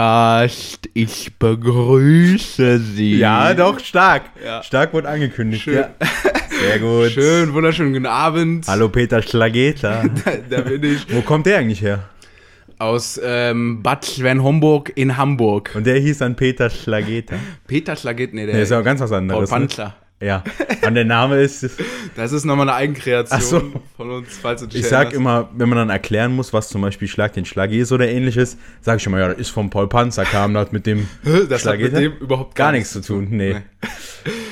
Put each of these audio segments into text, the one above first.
Podcast. Ich begrüße Sie. Ja, doch, stark. Ja. Stark wurde angekündigt. Schön. Ja. Sehr gut. Schön, wunderschönen guten Abend. Hallo Peter Schlageta. Da, da bin ich Wo kommt der eigentlich her? aus ähm, Bad Schwen-Homburg in Hamburg. Und der hieß dann Peter Schlageta. Peter Schlaget, nee, der Der ist ja ganz was Paul anderes. Ne? Ja. Und der Name ist, Das ist nochmal eine Eigenkreation so. von uns, falls du dich ich sag erinnerst. immer, wenn man dann erklären muss, was zum Beispiel Schlag den Schlagi ist oder ähnliches, sag ich immer, ja, das ist vom Paul Panzer, kam das mit dem Das hat mit dem überhaupt gar nichts zu tun. Nee. Nee.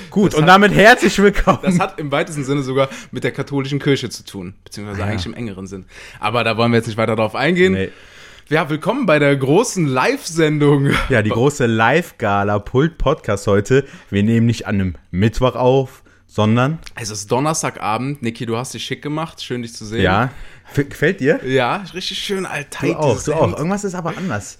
Gut, Das und hat- damit herzlich willkommen. Das hat im weitesten Sinne sogar mit der katholischen Kirche zu tun, beziehungsweise Ah, ja. eigentlich im engeren Sinn. Aber da wollen wir jetzt nicht weiter drauf eingehen. Nee. Ja, willkommen bei der großen Live-Sendung. Ja, die große Live-Gala Pult Podcast heute. Wir nehmen nicht an einem Mittwoch auf, sondern, Es ist Donnerstagabend. Niki, du hast dich schick gemacht. Schön, dich zu sehen. ja, F gefällt dir? Ja, richtig schön alltight. Du auch, du auch. Irgendwas ist aber anders.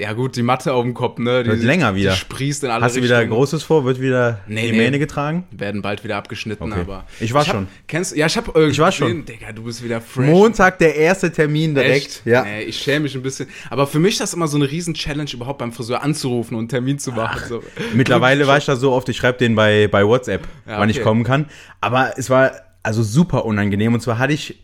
Ja gut, die Matte auf dem Kopf, ne? Die Wird länger wieder. Die sprießt in alle Hast du wieder Richtungen. Großes vor? Wird wieder Nee, die nee. Mähne getragen? Werden bald wieder abgeschnitten, Okay. aber... Ich war hab, schon. Kennst Ja, ich hab äh, Ich war schon. Digga, du bist wieder fresh. Montag der erste Termin direkt. Echt? Ja. Nee, ich schäme mich ein bisschen. Aber für mich ist das immer so eine riesen Challenge, überhaupt beim Friseur anzurufen und einen Termin zu machen. So. Mittlerweile war ich da so oft, ich schreibe den bei, bei WhatsApp, Ja, wann ich okay. kommen kann. Aber es war also super unangenehm. Und zwar hatte ich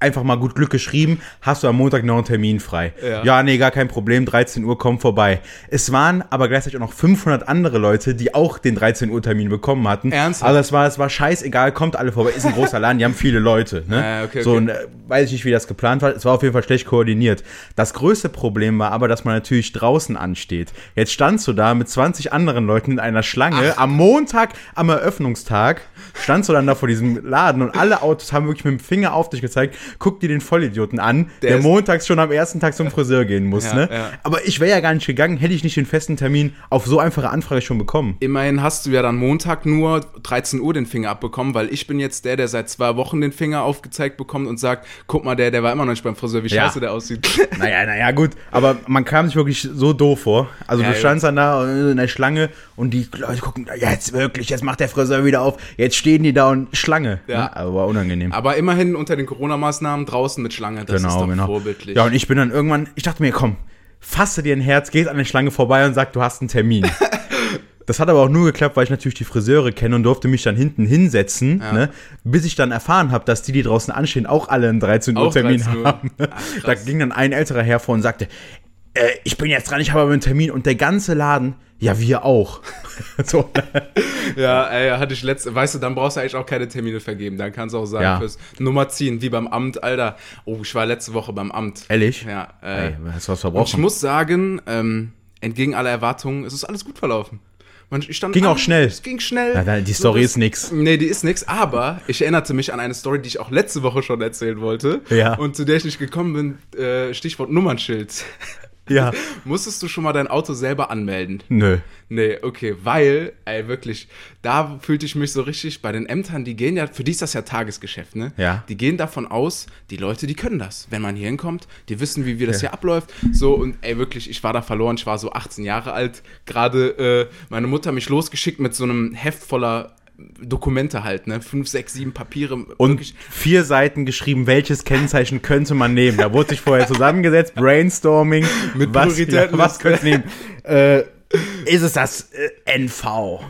einfach mal gut Glück geschrieben, hast du am Montag noch einen Termin frei? Ja. nee, gar kein Problem, 13 Uhr, komm vorbei. Es waren aber gleichzeitig auch noch 500 andere Leute, die auch den 13 Uhr Termin bekommen hatten. Ernsthaft? Also es war, es war scheißegal, kommt alle vorbei. Ist ein großer Laden, die haben viele Leute. Ne? Ah, okay, so, okay. und, äh, weiß ich nicht, wie das geplant war. Es war auf jeden Fall schlecht koordiniert. Das größte Problem war aber, dass man natürlich draußen ansteht. Jetzt standst du da mit 20 anderen Leuten in einer Schlange. Am Montag, am Eröffnungstag, standst du dann da vor diesem Laden und alle Autos haben wirklich mit dem Finger auf dich gezeigt. Guck dir den Vollidioten an, Der der, montags schon am ersten Tag zum Friseur gehen muss. Ja, ne? ja. Aber ich wäre ja gar nicht gegangen, hätte ich nicht den festen Termin auf so einfache Anfrage schon bekommen. Immerhin hast du ja dann Montag nur 13 Uhr den Finger abbekommen, weil ich bin jetzt der, der seit zwei Wochen den Finger aufgezeigt bekommt und sagt, guck mal, der, der war immer noch nicht beim Friseur, wie Ja. scheiße der aussieht. Naja, naja, gut. Aber man kam sich wirklich so doof vor. Also du standst dann da in der Schlange und die Leute gucken, jetzt wirklich, jetzt macht der Friseur wieder auf. Jetzt stehen die da und Schlange. Ja. Ne? Aber war unangenehm. Aber immerhin unter den Corona-Maßnahmen draußen mit Schlange, das ist doch vorbildlich. Ja, und ich bin dann irgendwann, ich dachte mir, komm, fasse dir ein Herz, gehst an der Schlange vorbei und sag, du hast einen Termin. Das hat aber auch nur geklappt, weil ich natürlich die Friseure kenne und durfte mich dann hinten hinsetzen, ne, bis ich dann erfahren habe, dass die, die draußen anstehen, auch alle einen 13 Uhr Termin 13 Uhr. haben. Ah, da ging dann ein älterer Herr vor und sagte, äh, ich bin jetzt dran, ich habe aber einen Termin und der ganze Laden, ja, wir auch. so, Ja, ey, hatte ich letzte, weißt du, dann brauchst du eigentlich auch keine Termine vergeben. Dann kannst du auch sagen, Ja. fürs Nummer ziehen, wie beim Amt, Alter. Oh, ich war letzte Woche beim Amt. Ehrlich? Ja, äh, Ey, hast du was und ich verbrochen? muss sagen, ähm, entgegen aller Erwartungen, es ist alles gut verlaufen. Man, ich stand Ging an, auch schnell. Es ging schnell. Ja, die Story das- ist nix. Nee, die ist nix, aber ich erinnerte mich an eine Story, die ich auch letzte Woche schon erzählen wollte. Ja. Und zu der ich nicht gekommen bin, äh, Stichwort Nummernschild. Ja. Musstest du schon mal dein Auto selber anmelden? Nö. Nee, okay, weil, ey, wirklich, da fühlte ich mich so richtig, bei den Ämtern, die gehen ja, für die ist das ja Tagesgeschäft, ne? Ja. Die gehen davon aus, die Leute, die können das. Wenn man hier hinkommt, die wissen, wie, wie das hier abläuft. So, und ey, wirklich, ich war da verloren, ich war so 18 Jahre alt, gerade äh, meine Mutter mich losgeschickt mit so einem Heft voller Dokumente halt, ne? Fünf, sechs, sieben Papiere. Und wirklich. vier Seiten geschrieben, welches Kennzeichen könnte man nehmen. Da wurde sich vorher zusammengesetzt, Brainstorming. Mit was, ja, was könnte nehmen? Äh, ist es das äh, NV?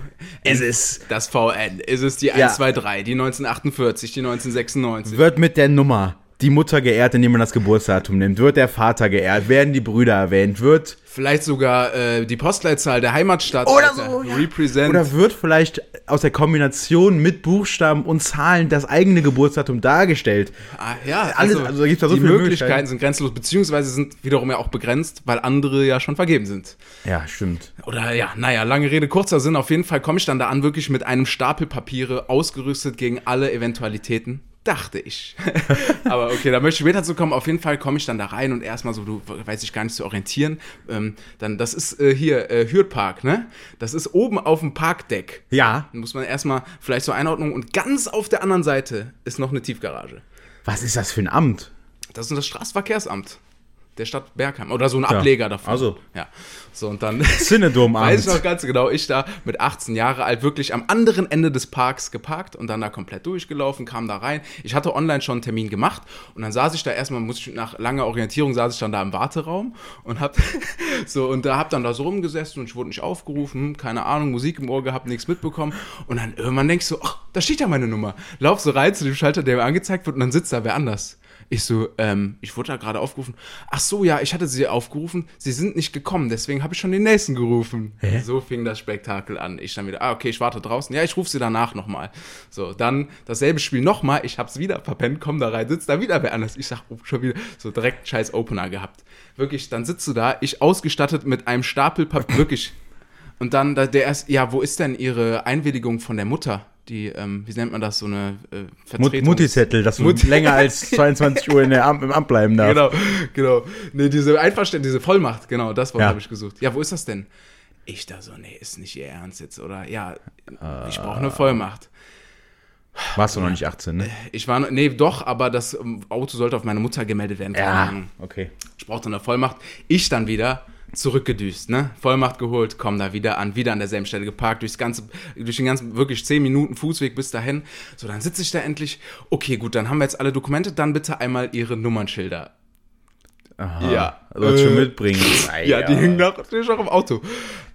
Ist es, Das VN, ist es die Ja. 123, die 1948, die 1996. wird mit der Nummer die Mutter geehrt, indem man das Geburtsdatum nimmt? Wird der Vater geehrt? Werden die Brüder erwähnt? Wird, Vielleicht sogar äh, die Postleitzahl der Heimatstadt. Oder Alter. so, ja. Represent. oder wird vielleicht aus der Kombination mit Buchstaben und Zahlen das eigene Geburtsdatum dargestellt? Ah, ja, Alles- also, also da gibt's ja so die viele Möglichkeiten Möglichkeiten. sind grenzenlos, beziehungsweise sind wiederum ja auch begrenzt, weil andere ja schon vergeben sind. Ja, stimmt. Oder ja, naja, lange Rede, kurzer Sinn. Auf jeden Fall komme ich dann da an, wirklich mit einem Stapel Papiere, ausgerüstet gegen alle Eventualitäten. Dachte ich. Aber okay, da möchte ich später zu kommen. Auf jeden Fall komme ich dann da rein und erstmal so, du weiß ich gar nicht zu orientieren. Ähm, dann, das ist äh, hier, äh, Hürtpark, ne? Das ist oben auf dem Parkdeck. Ja. Dann muss man erstmal vielleicht zur Einordnung und ganz auf der anderen Seite ist noch eine Tiefgarage. Was ist das für ein Amt? Das ist das Straßenverkehrsamt. Der Stadt Bergheim. Oder so ein Ableger davon. also. Ja. So, und dann Synodom-Abend. weiß ich noch ganz genau, ich da mit 18 Jahre alt wirklich am anderen Ende des Parks geparkt und dann da komplett durchgelaufen, kam da rein. Ich hatte online schon einen Termin gemacht und dann saß ich da erstmal, muss ich nach langer Orientierung, saß ich dann da im Warteraum und hab so und da hab dann da so rumgesessen und ich wurde nicht aufgerufen, keine Ahnung, Musik im Ohr gehabt, nichts mitbekommen und dann irgendwann denkst du, ach, da steht ja meine Nummer. Lauf so rein zu dem Schalter, der mir angezeigt wird und dann sitzt da wer anders. Ich so, ähm, ich wurde da gerade aufgerufen. Ach so, ja, ich hatte sie aufgerufen. Sie sind nicht gekommen, deswegen habe ich schon den nächsten gerufen. Hä? So fing das Spektakel an. Ich dann wieder, ah, okay, ich warte draußen. Ja, ich rufe sie danach nochmal. So, dann dasselbe Spiel nochmal. Ich hab's wieder verpennt, komm da rein, sitzt da wieder wer anders. Ich sag, oh, schon wieder, so direkt scheiß Opener gehabt. Wirklich, dann sitzt du da, ich ausgestattet mit einem Stapel Papier, wirklich. Und dann da, der erst, ja, wo ist denn ihre Einwilligung von der Mutter? Die, ähm, wie nennt man das, so eine äh, Vertretung? Mutti-Zettel, dass du länger als 22 Uhr in der Am im Amt bleiben darfst. Genau, genau. Nee, diese Einverständnis, diese Vollmacht, genau, das Wort Ja. habe ich gesucht. Ja, wo ist das denn? Ich da so, nee, ist nicht ihr Ernst jetzt, oder? Ja, ich brauche eine Vollmacht. Warst du noch nicht 18, ne? Ich war, nee, doch, aber das ähm, Auto sollte auf meine Mutter gemeldet werden. Ahnung. okay. Ich brauchte eine Vollmacht. Ich dann wieder zurückgedüst, ne? Vollmacht geholt, komm da wieder an, wieder an derselben Stelle geparkt, durchs ganze, durch den ganzen, wirklich 10 Minuten Fußweg bis dahin. So, dann sitze ich da endlich. Okay, gut, dann haben wir jetzt alle Dokumente, dann bitte einmal ihre Nummernschilder. Aha. Ja. Sollst Äh, mitbringen. Ja, die hängen nach, natürlich auch im Auto.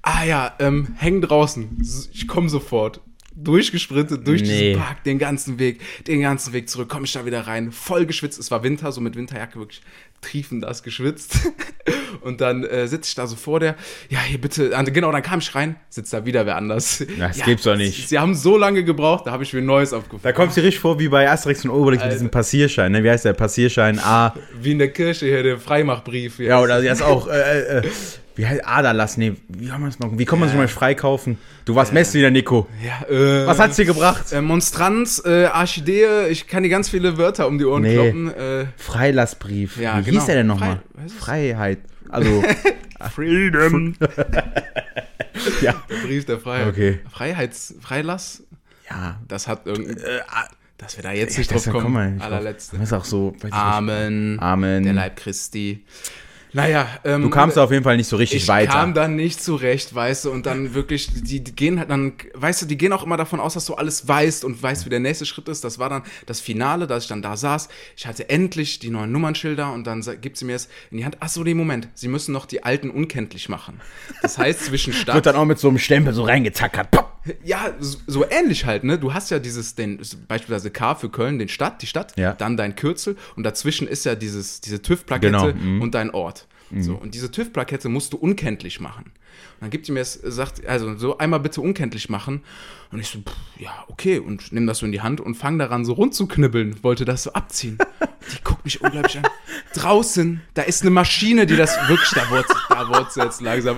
Ah ja, ähm, hängen draußen. Ich komme sofort. Durchgesprintet, durch Nee. diesen Park, den ganzen Weg, den ganzen Weg zurück, komme ich da wieder rein, voll geschwitzt. Es war Winter, so mit Winterjacke wirklich triefend das geschwitzt. Und dann äh, sitze ich da so vor der, ja, hier bitte, ah, genau, dann kam ich rein, sitzt da wieder wer anders. Das ja, gibt's doch nicht. Sie haben so lange gebraucht, da habe ich mir ein neues Da aufgefunden. kommst du dir richtig vor wie bei Asterix und Obelix mit diesem Passierschein, ne? Wie heißt der? Passierschein A. Wie in der Kirche hier, der Freimachbrief. Ja, oder jetzt auch, äh, äh, wie heißt Aderlass? Nee, wie kann man das noch? Wie kann man sich mal freikaufen? Du warst Messdiener, Nico. Ja, äh, Was hat's dir gebracht? Äh, Monstranz, äh, Archidee, ich kann dir ganz viele Wörter um die Ohren Nee. kloppen. Äh, Freilassbrief. Ja, wie genau. hieß der denn nochmal? Freiheit. Also, Freedom. ja. Der Brief der Freiheit. Okay. Freiheits, Freilass, Ja. das hat irgendein, Äh, ah, dass wir da jetzt nicht drauf kommen nicht drauf. Allerletzte. Das ist auch so. Amen. Amen. Der Leib Christi. Naja, ähm, Du kamst auf jeden Fall nicht so richtig ich weiter. kam dann nicht zurecht, weißt du, und dann wirklich, die, die gehen halt dann, weißt du, die gehen auch immer davon aus, dass du alles weißt und weißt, wie der nächste Schritt ist. Das war dann das Finale, dass ich dann da saß. Ich hatte endlich die neuen Nummernschilder und dann gibt sie mir es in die Hand. Ach so, nee, Moment, sie müssen noch die alten unkenntlich machen. Das heißt, zwischen Stadt. Wird dann auch mit so einem Stempel so reingetackert. Pop. Ja, so so ähnlich halt, ne? Du hast ja dieses, den, beispielsweise K für Köln, den Stadt, die Stadt, Ja. dann dein Kürzel und dazwischen ist ja dieses, diese TÜV-Plakette Genau, mhm. und dein Ort. So, und diese TÜV-Plakette musst du unkenntlich machen. Und dann gibt sie mir es, sagt, also so einmal bitte unkenntlich machen. Und ich so, pff, ja, okay, und nimm das so in die Hand und fang daran so rund zu knibbeln, wollte das so abziehen. Die guckt mich unglaublich an. Draußen, da ist eine Maschine, die das wirklich, da wurde da wurde sie jetzt langsam.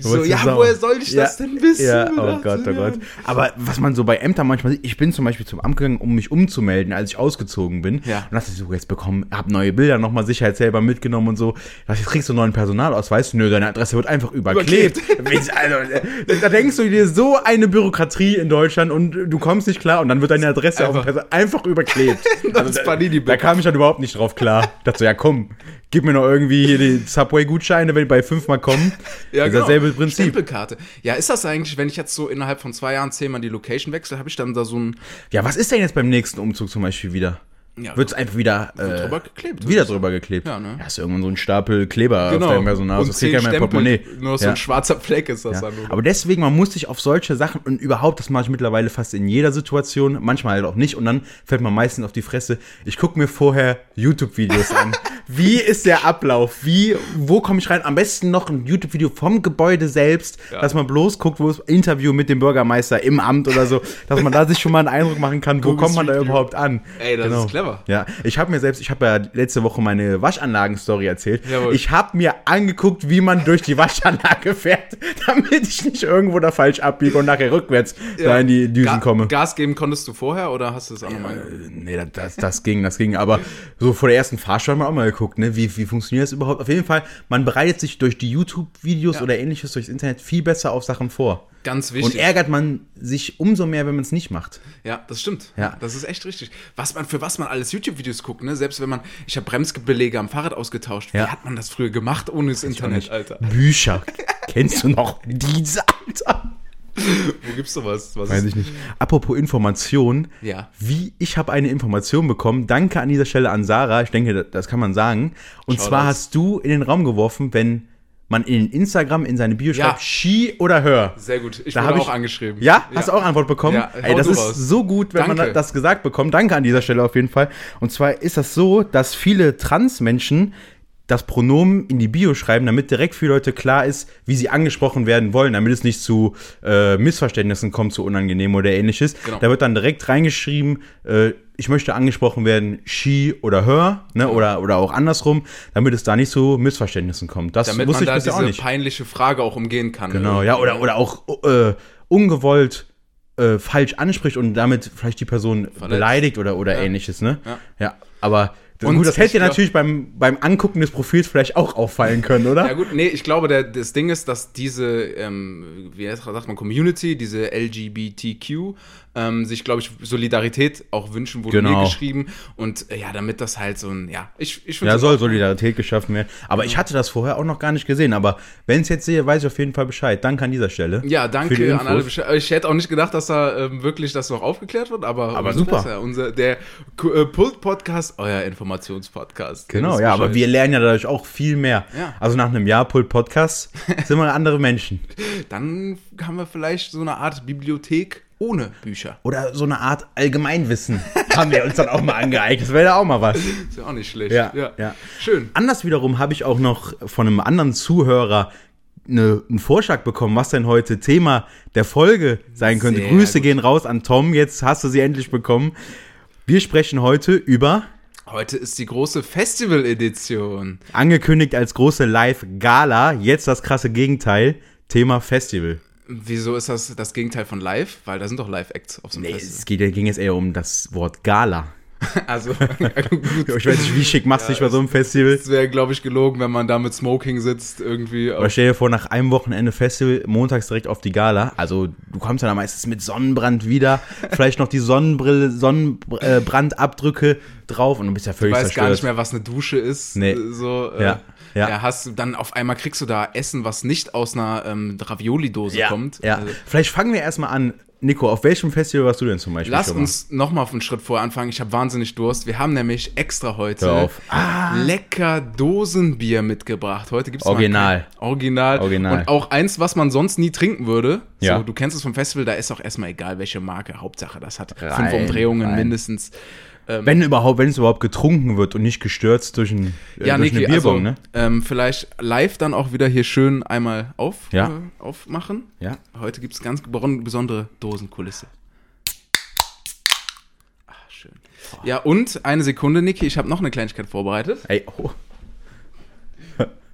So, ja, sauer? woher soll ich Ja. das denn wissen? Ja, oh Gott, oh. Gott. Aber was man so bei Ämtern manchmal sieht, ich bin zum Beispiel zum Amt gegangen, um mich umzumelden, als ich ausgezogen bin. Ja. Und dachte so, jetzt bekommen, hab neue Bilder nochmal sicherheitshalber mitgenommen und so. Dachte, jetzt kriegst du einen neuen Personalausweis. Nö, deine Adresse wird einfach überklebt. also, da denkst du dir so eine Bürokratie in Deutschland und du kommst nicht klar und dann wird deine Adresse Einfach- auf Person einfach überklebt. Also, Das da, Panini-Book. da kam ich dann überhaupt nicht drauf klar. Ich dachte so, ja komm, gib mir noch irgendwie hier die Subway-Gutscheine, wenn die bei fünfmal kommen. Ja, das ist genau. dasselbe Prinzip. Stempelkarte. Ja, ist das eigentlich, wenn ich jetzt so innerhalb von zwei Jahren zehnmal die Location wechsle, habe ich dann da so ein Ja, was ist denn jetzt beim nächsten Umzug zum Beispiel wieder? Ja, Wird es einfach wieder, äh, drüber geklebt, wieder drüber geklebt? Ja, ne? hast du irgendwann so einen Stapel Kleber auf deinem Personal, Und so kriegt zehn Stempel, Portemonnaie. Nur so Ja. ein schwarzer Fleck ist das Ja. dann nur. Aber deswegen, man muss sich auf solche Sachen und überhaupt, das mache ich mittlerweile fast in jeder Situation, manchmal halt auch nicht und dann fällt man meistens auf die Fresse. Ich gucke mir vorher YouTube-Videos an. Wie ist der Ablauf? Wie, wo komme ich rein? Am besten noch ein YouTube-Video vom Gebäude selbst, Ja. dass man bloß guckt, wo ist Interview mit dem Bürgermeister im Amt oder so, dass man da sich schon mal einen Eindruck machen kann, wo kommt man da überhaupt an. Ey, das ist clever. Ja, ich habe mir selbst, ich habe ja letzte Woche meine Waschanlagen-Story erzählt. Jawohl. Ich habe mir angeguckt, wie man durch die Waschanlage fährt, damit ich nicht irgendwo da falsch abbiege und nachher rückwärts da in die Düsen Ga komme. Gas geben konntest du vorher oder hast du es auch nochmal? Äh, Nee, das- das, ging, das ging. Aber so vor der ersten Fahrstunde haben wir auch mal geguckt, ne? Wie, wie funktioniert das überhaupt? Auf jeden Fall, man bereitet sich durch die YouTube-Videos Ja. oder ähnliches durchs Internet viel besser auf Sachen vor. Ganz Und wichtig. ärgert man sich umso mehr, wenn man es nicht macht. Ja, das stimmt. Ja. Das ist echt richtig. Was man, für was man alles YouTube-Videos guckt, ne? Selbst wenn man, ich habe Bremsbelege am Fahrrad ausgetauscht. Ja. Wie hat man das früher gemacht ohne das Internet. Alter? Bücher. Kennst du noch diese, Alter? Wo gibt's sowas? Was Weiß ich nicht. Apropos Information. Ja. Wie, ich habe eine Information bekommen. Danke an dieser Stelle an Sarah. Ich denke, das- das kann man sagen. Und Shoutouts. zwar hast du in den Raum geworfen, wenn man in Instagram in seine Bio Ja. schreibt, Ski oder Hör. Sehr gut. Ich Da wurde hab auch angeschrieben. Ja, hast du auch Antwort bekommen? Ja, Ey, das ist raus. so gut, wenn Danke. man das gesagt bekommt. Danke an dieser Stelle auf jeden Fall. Und zwar ist das so, dass viele Transmenschen das Pronomen in die Bio schreiben, damit direkt für Leute klar ist, wie sie angesprochen werden wollen, damit es nicht zu äh, Missverständnissen kommt, zu unangenehm oder ähnliches. Genau. Da wird dann direkt reingeschrieben, äh, ich möchte angesprochen werden, she oder her, ne, oder, oder auch andersrum, damit es da nicht zu Missverständnissen kommt. Das Damit wusste man da ich bisher diese auch nicht. peinliche Frage auch umgehen kann. Genau, ja, oder, oder auch äh, ungewollt äh, falsch anspricht und damit vielleicht die Person beleidigt oder, oder Ja. ähnliches, ne? Ja. Ja, aber das, Und gut, das hätte dir natürlich beim, beim Angucken des Profils vielleicht auch auffallen können, oder? Ja gut, nee, ich glaube, der, das Ding ist, dass diese, ähm, wie sagt man, Community, diese LGBTQ, ähm, sich, glaube ich, Solidarität auch wünschen, wurde Genau. mir geschrieben. Und äh, ja, damit das halt so ein, ja, ich, ich finde Ja, soll Solidarität geschaffen werden. Aber ich hatte das vorher auch noch gar nicht gesehen. Aber wenn ich es jetzt sehe, weiß ich auf jeden Fall Bescheid. Danke an dieser Stelle. Ja, danke an alle. Ich hätte auch nicht gedacht, dass da ähm, wirklich das noch aufgeklärt wird, aber, Aber super. besser. Unser, der äh, Pult-Podcast, euer Informationspodcast. Genau, ja, aber wir lernen ja dadurch auch viel mehr. Ja. Also nach einem Jahr Pult-Podcast sind wir andere Menschen. Dann haben wir vielleicht so eine Art Bibliothek ohne Bücher. Oder so eine Art Allgemeinwissen haben wir uns dann auch mal angeeignet. Das wäre ja auch mal was. Ist ja auch nicht schlecht. Ja, ja. Schön. Anders wiederum habe ich auch noch von einem anderen Zuhörer eine, einen Vorschlag bekommen, was denn heute Thema der Folge sein könnte. Sehr Grüße gut. gehen raus an Tom, jetzt hast du sie endlich bekommen. Wir sprechen heute über, Heute ist die große Festival-Edition. angekündigt als große Live-Gala, jetzt das krasse Gegenteil, Thema Festival. Wieso ist das das Gegenteil von live? Weil da sind doch Live-Acts auf so einem Nee, Festival. es geht, ging jetzt eher um das Wort Gala. Also, gut. Ich weiß nicht, wie schick machst du dich bei so einem Festival? Es wäre, glaube ich, gelogen, wenn man da mit Smoking sitzt, irgendwie. Aber stell dir vor, nach einem Wochenende Festival, montags direkt auf die Gala. Also du kommst dann meistens mit Sonnenbrand wieder, vielleicht noch die Sonnenbrille, Sonnenbrandabdrücke drauf und du bist ja Du völlig weißt zerstört. gar nicht mehr, was eine Dusche ist. Nee. So, äh, Ja, ja. ja. hast du dann auf einmal kriegst du da Essen, was nicht aus einer ähm, Ravioli-Dose ja, kommt. ja. Also, Vielleicht fangen wir erstmal an. Nico, auf welchem Festival warst du denn zum Beispiel? Lass schon mal? uns noch mal auf einen Schritt vorher anfangen. Ich habe wahnsinnig Durst. Wir haben nämlich extra heute auf. lecker Dosenbier mitgebracht. Heute gibt's Original. Mal kein, Original. Original. Und auch eins, was man sonst nie trinken würde. Ja. So, du kennst es vom Festival, da ist auch erstmal egal, welche Marke. Hauptsache, das hat Rein, fünf Umdrehungen rein. mindestens. Wenn überhaupt, wenn es überhaupt getrunken wird und nicht gestürzt durch, ein, äh, Ja, durch Niki, eine also Bierbong, ne? ähm, vielleicht live dann auch wieder hier schön einmal auf, Ja. äh, aufmachen. Ja. Heute gibt es ganz besondere Dosenkulisse. Ah, schön. Ja, und eine Sekunde, Niki, ich habe noch eine Kleinigkeit vorbereitet. Ey, oh.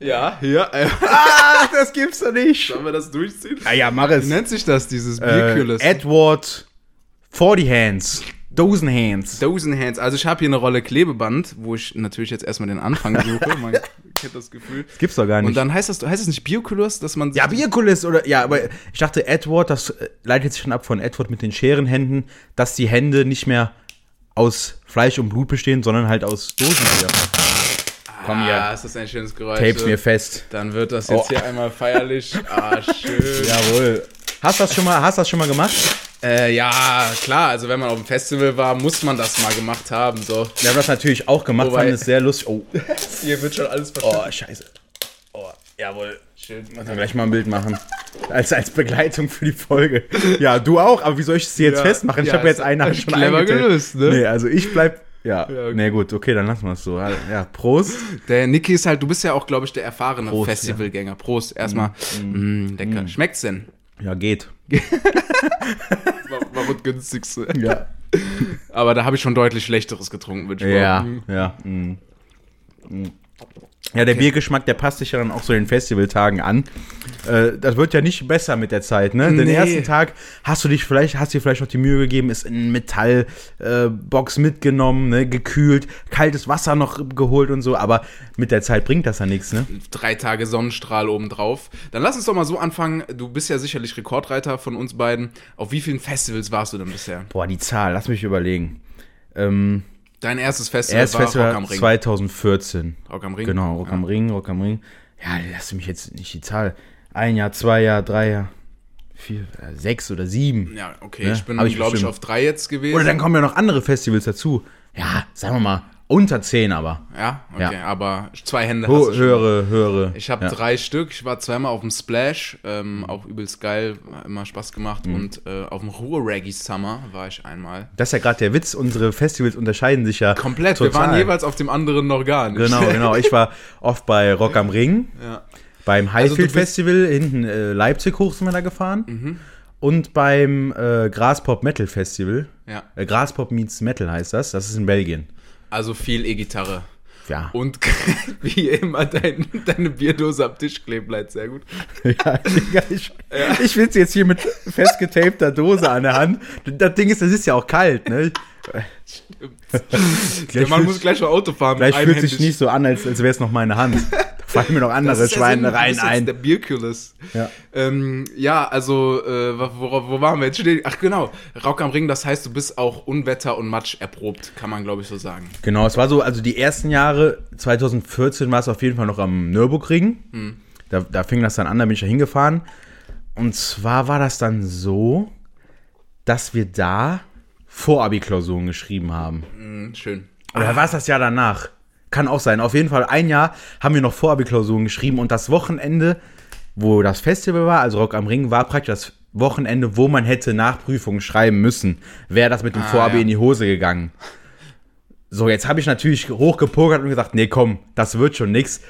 Ja, hier. Äh, Ah, das gibt's doch nicht. sollen wir das durchziehen? Ah ja, mach es. Wie nennt sich das, dieses Äh, Bierkühles? Edward 40 Hands. Dozen Hands. Dosenhands. Also ich habe hier eine Rolle Klebeband, wo ich natürlich jetzt erstmal den Anfang suche. Man kennt das Gefühl. Das gibt's doch gar nicht. Und dann heißt das, heißt das nicht Biokulis, dass man Ja, Bierkulis oder ja, aber ich dachte Edward, das äh, leitet sich schon ab von Edward mit den Scherenhänden, dass die Hände nicht mehr aus Fleisch und Blut bestehen, sondern halt aus Dosenbier. Komm Ah, hier, ist das ein schönes Geräusch. tapes mir fest. Dann wird das jetzt Oh. hier einmal feierlich. Ah, schön. Jawohl. Hast du das schon mal, hast das schon mal gemacht? Äh, ja, klar, also wenn man auf dem Festival war, muss man das mal gemacht haben. So. Wir haben das natürlich auch gemacht, Wobei- fanden es sehr lustig. Oh, Hier wird schon alles oh scheiße. Oh, jawohl. Schön. Müssen wir gleich mal ein Bild machen. Als, als Begleitung für die Folge. Ja, du auch, aber wie soll ich es jetzt Ja, festmachen? Ich ja, habe jetzt eine Hand schon clever gelöst, ne? Nee, also ich bleib. Ja, Ja, okay. nee, gut, okay, dann lassen wir es so. Ja, Prost. Der Niki ist halt, du bist ja auch, glaube ich, der erfahrene Prost, Festivalgänger. Prost, erstmal. Mm, lecker. Schmeckt's denn? Ja, geht. War, war das günstigste. Ja. Aber da habe ich schon deutlich schlechteres getrunken, würde ich Ja, behaupten. ja. mm. Mm. Ja, der Biergeschmack, der passt sich ja dann auch so den Festivaltagen an. Äh, das wird ja nicht besser mit der Zeit, ne? Den Nee. ersten Tag hast du dich vielleicht, hast dir vielleicht noch die Mühe gegeben, ist in eine Metallbox äh, mitgenommen, ne? gekühlt, kaltes Wasser noch geholt und so, aber mit der Zeit bringt das ja nichts, ne? Drei Tage Sonnenstrahl obendrauf. Dann lass uns doch mal so anfangen. Du bist ja sicherlich Rekordreiter von uns beiden. Auf wie vielen Festivals warst du denn bisher? Boah, die Zahl, lass mich überlegen. Ähm, Dein erstes Festival Erstes war Festival Rock am Ring. 2014. Rock am Ring. Genau, Rock am Ring, Rock am Ring. Ja, lass mich jetzt nicht die Zahl. Ein Jahr, zwei Jahr, drei Jahr, vier, äh, sechs oder sieben. Ja, okay. Ne? Ich bin, glaube ich, auf drei jetzt gewesen. Oder dann kommen ja noch andere Festivals dazu. Ja, sagen wir mal, unter zehn aber. ja, okay. Ja. Aber zwei Hände Ho hast höhere, höhere. Ich habe ja. drei Stück. Ich war zweimal auf dem Splash, ähm, auch übelst geil, immer Spaß gemacht. Mhm. Und äh, auf dem Ruhr Reggae Summer war ich einmal. Das ist ja gerade der Witz, unsere Festivals unterscheiden sich ja Komplett. total. Wir waren jeweils auf dem anderen noch gar nicht. Genau, genau. Ich war oft bei Rock am Ring, ja. beim Also Highfield Mhm. Festival, hinten äh, Leipzig hoch sind wir da gefahren. Und beim äh, Graspop Metal Festival. ja. Äh, Graspop meets Metal heißt das. Das ist in Belgien. Also viel E-Gitarre. Ja. Und wie immer dein, deine Bierdose am Tisch kleben bleibt. Sehr gut. ja, ich, ich will jetzt hier mit festgetapter Dose an der Hand. Das Ding ist, das ist ja auch kalt, ne? Der Mann fühlt- muss gleich mal Auto fahren. Gleich fühlt sich nicht so an, als, als wäre es noch meine Hand. Fallen mir noch andere Schweinereien bist jetzt ein. Der Bierkühles. Ja. Ähm, ja, also, äh, wo, wo, waren wir jetzt stehen? Ach genau, Rock am Ring, das heißt, du bist auch Unwetter und Matsch erprobt, kann man glaube ich so sagen. Genau, es war so, also die ersten Jahre, 2014 war es auf jeden Fall noch am Nürburgring. Hm. Da, da fing das dann an, da bin ich da hingefahren. Und zwar war das dann so, dass wir da Vorabi-Klausuren geschrieben haben. Hm, schön. Oder war es das Jahr danach? Kann auch sein. Auf jeden Fall ein Jahr haben wir noch Vorabi-Klausuren geschrieben und das Wochenende, wo das Festival war, also Rock am Ring, war praktisch das Wochenende, wo man hätte Nachprüfungen schreiben müssen. Wäre das mit dem Ah, Vorabi ja. in die Hose gegangen. So, jetzt habe ich natürlich hochgepokert und gesagt, nee, komm, das wird schon nix.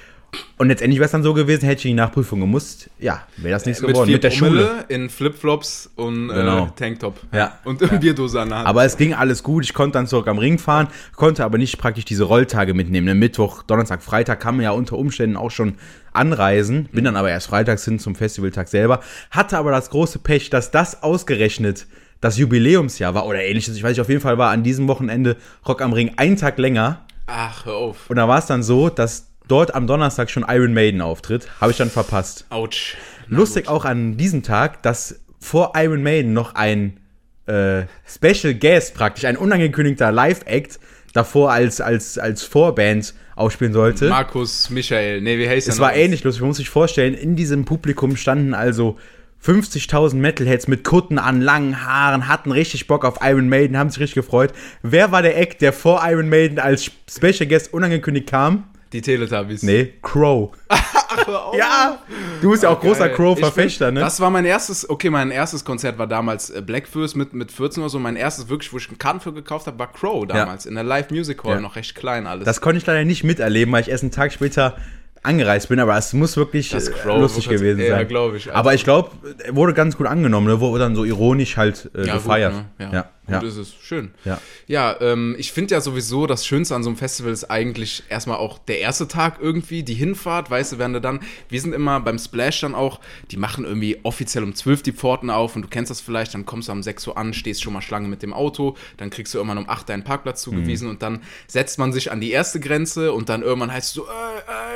Und letztendlich wäre es dann so gewesen, hätte ich in die Nachprüfung gemusst, ja, wäre das nichts Mit geworden. Mit der Schule. In Flipflops und Genau. äh, Tanktop. Ja. Und eine Bierdose an der Hand. Aber es ging alles gut. Ich konnte dann zurück am Ring fahren, konnte aber nicht praktisch diese Rolltage mitnehmen. Ne? Mittwoch, Donnerstag, Freitag kann man ja unter Umständen auch schon anreisen. Bin dann aber erst freitags hin zum Festivaltag selber. Hatte aber das große Pech, dass das ausgerechnet das Jubiläumsjahr war oder ähnliches. Ich weiß nicht, auf jeden Fall war an diesem Wochenende Rock am Ring einen Tag länger. Ach, hör auf. Und da war es dann so, dass dort am Donnerstag schon Iron Maiden auftritt. Habe ich dann verpasst. Autsch. Lustig auch an diesem Tag, dass vor Iron Maiden noch ein äh, Special Guest praktisch, ein unangekündigter Live-Act davor als, als, als Vorband aufspielen sollte. Markus, Michael, nee, wie heißt der es war ähnlich lustig. Man muss sich vorstellen, in diesem Publikum standen also 50.000 Metalheads mit Kutten an, langen Haaren, hatten richtig Bock auf Iron Maiden, haben sich richtig gefreut. Wer war der Act, der vor Iron Maiden als Special Guest unangekündigt kam? Die Teletubbies. Nee, Crow. ja, du bist ja auch großer Geil. Crow-Verfechter, ne? Das war mein erstes, okay, mein erstes Konzert war damals äh, Blackfist mit, mit 14 oder so. Mein erstes wirklich, wo ich einen Karten für gekauft habe, war Crow damals. In der Live Music Hall, Ja. noch recht klein alles. Das konnte ich leider nicht miterleben, weil ich erst einen Tag später angereist bin, aber es muss wirklich Das äh, Crow- lustig ja, gewesen sein. glaub ich. Also- aber ich glaube, wurde ganz gut angenommen, ne? wurde dann so ironisch halt äh, ja, gefeiert. Gut, ne? ja. ja, gut ja. ist es. Schön. Ja. Ja, ähm, ich finde ja sowieso, das Schönste an so einem Festival ist eigentlich erstmal auch der erste Tag irgendwie, die Hinfahrt, weißt du, wenn du dann, wir sind immer beim Splash dann auch, die machen irgendwie offiziell um 12 die Pforten auf und du kennst das vielleicht, dann kommst du um 6 Uhr an, stehst schon mal Schlange mit dem Auto, dann kriegst du irgendwann um 8 deinen Parkplatz zugewiesen und dann setzt man sich an die erste Grenze und dann irgendwann heißt es so,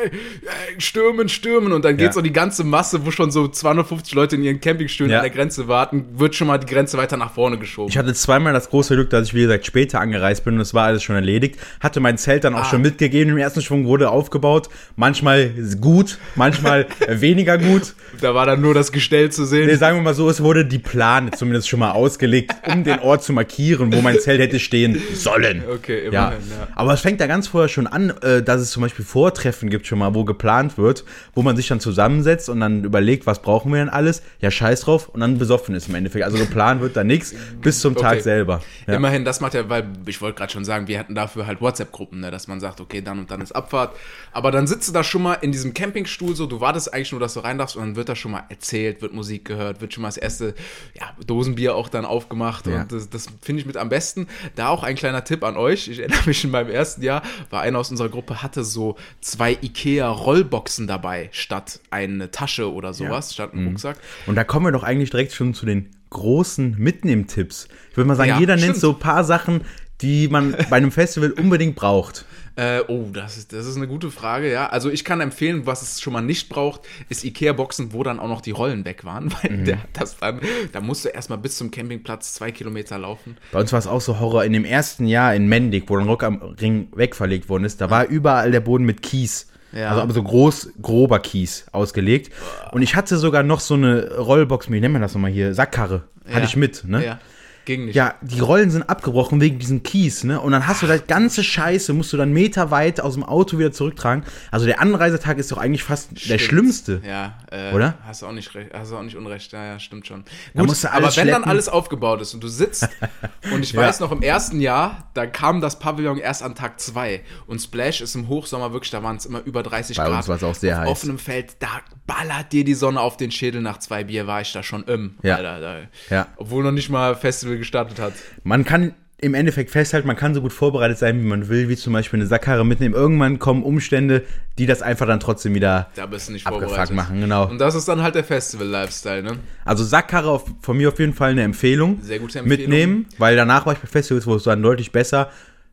ey, ey, stürmen, stürmen und dann geht Ja. so die ganze Masse, wo schon so 250 Leute in ihren Campingstühlen Ja. an der Grenze warten, wird schon mal die Grenze weiter nach vorne geschoben. Ich hatte zweimal das große Glück, dass ich, wie gesagt, später angereist bin und es war alles schon erledigt. Hatte mein Zelt dann auch Ah. schon mitgegeben. Im ersten Schwung wurde aufgebaut. Manchmal gut, manchmal weniger gut. Da war dann nur das Gestell zu sehen. Nee, sagen wir mal so, es wurde die Plane zumindest schon mal ausgelegt, um den Ort zu markieren, wo mein Zelt hätte stehen sollen. Okay, Ja. immerhin, ja. Aber es fängt ja ganz vorher schon an, äh, dass es zum Beispiel Vortreffen gibt schon mal, wo geplant wird, wo man sich dann zusammensetzt und dann überlegt, was brauchen wir denn alles? Ja, scheiß drauf und dann besoffen ist im Endeffekt. Also geplant wird da nichts bis zum Tag Okay. selber. Ja. Immerhin, das macht ja, weil ich wollte gerade schon sagen, wir hatten dafür halt WhatsApp-Gruppen, ne, dass man sagt, okay, dann und dann ist Abfahrt. Aber dann sitzt du da schon mal in diesem Campingstuhl so, du wartest eigentlich nur, dass du rein darfst und dann wird da schon mal erzählt, wird Musik gehört, wird schon mal das erste ja, Dosenbier auch dann aufgemacht Ja. und das, das finde ich mit am besten. Da auch ein kleiner Tipp an euch. Ich erinnere mich in meinem ersten Jahr, war einer aus unserer Gruppe, hatte so zwei Ikea-Rollboxen dabei, statt eine Tasche oder sowas, statt Mhm. ein Rucksack. Und da kommen wir doch eigentlich direkt schon zu den großen Mitnehmtipps. Ich würde mal sagen, Ja, jeder nennt stimmt. so ein paar Sachen, die man bei einem Festival unbedingt braucht? Äh, oh, das ist, das ist eine gute Frage, ja. Also ich kann empfehlen, was es schon mal nicht braucht, ist Ikea-Boxen, wo dann auch noch die Rollen weg waren. Weil der, das dann, da musst du erstmal bis zum Campingplatz zwei Kilometer laufen. Bei uns war es auch so Horror. In dem ersten Jahr in Mendig, wo dann Rock am Ring wegverlegt worden ist, da war überall der Boden mit Kies. Ja. Also aber so groß, grober Kies ausgelegt. Und ich hatte sogar noch so eine Rollbox, wie nennen wir das nochmal hier? Sackkarre. Hatte Ja. ich mit, ne? Ja, ging nicht. Ja, die Rollen sind abgebrochen wegen diesem Kies, ne? Und dann hast du das ganze Scheiße, musst du dann meterweit aus dem Auto wieder zurücktragen. Also der Anreisetag ist doch eigentlich fast der Stimmt. schlimmste. Ja, äh, Oder? Hast du auch nicht recht, hast du auch nicht unrecht. Ja, ja, stimmt schon. Gut, musst du aber wenn dann alles aufgebaut ist und du sitzt und ich Ja. weiß noch im ersten Jahr, da kam das Pavillon erst an Tag 2 und Splash ist im Hochsommer wirklich, da waren es immer über 30 Bei Grad. uns war's auch sehr auf heiß. offenem Feld, da ballert dir die Sonne auf den Schädel nach zwei Bier, war ich da schon im. Ja. Alter, da, Ja. Obwohl noch nicht mal Festival gestartet hat. Man kann im Endeffekt festhalten, man kann so gut vorbereitet sein, wie man will, wie zum Beispiel eine Sackkarre mitnehmen. Irgendwann kommen Umstände, die das einfach dann trotzdem wieder Da bist du nicht abgefuckt machen. Genau. Und das ist dann halt der Festival-Lifestyle, ne? Also Sackkarre auf, von mir auf jeden Fall eine Empfehlung. Sehr gute Empfehlung. Mitnehmen, weil danach war ich bei Festivals, wo es dann deutlich besser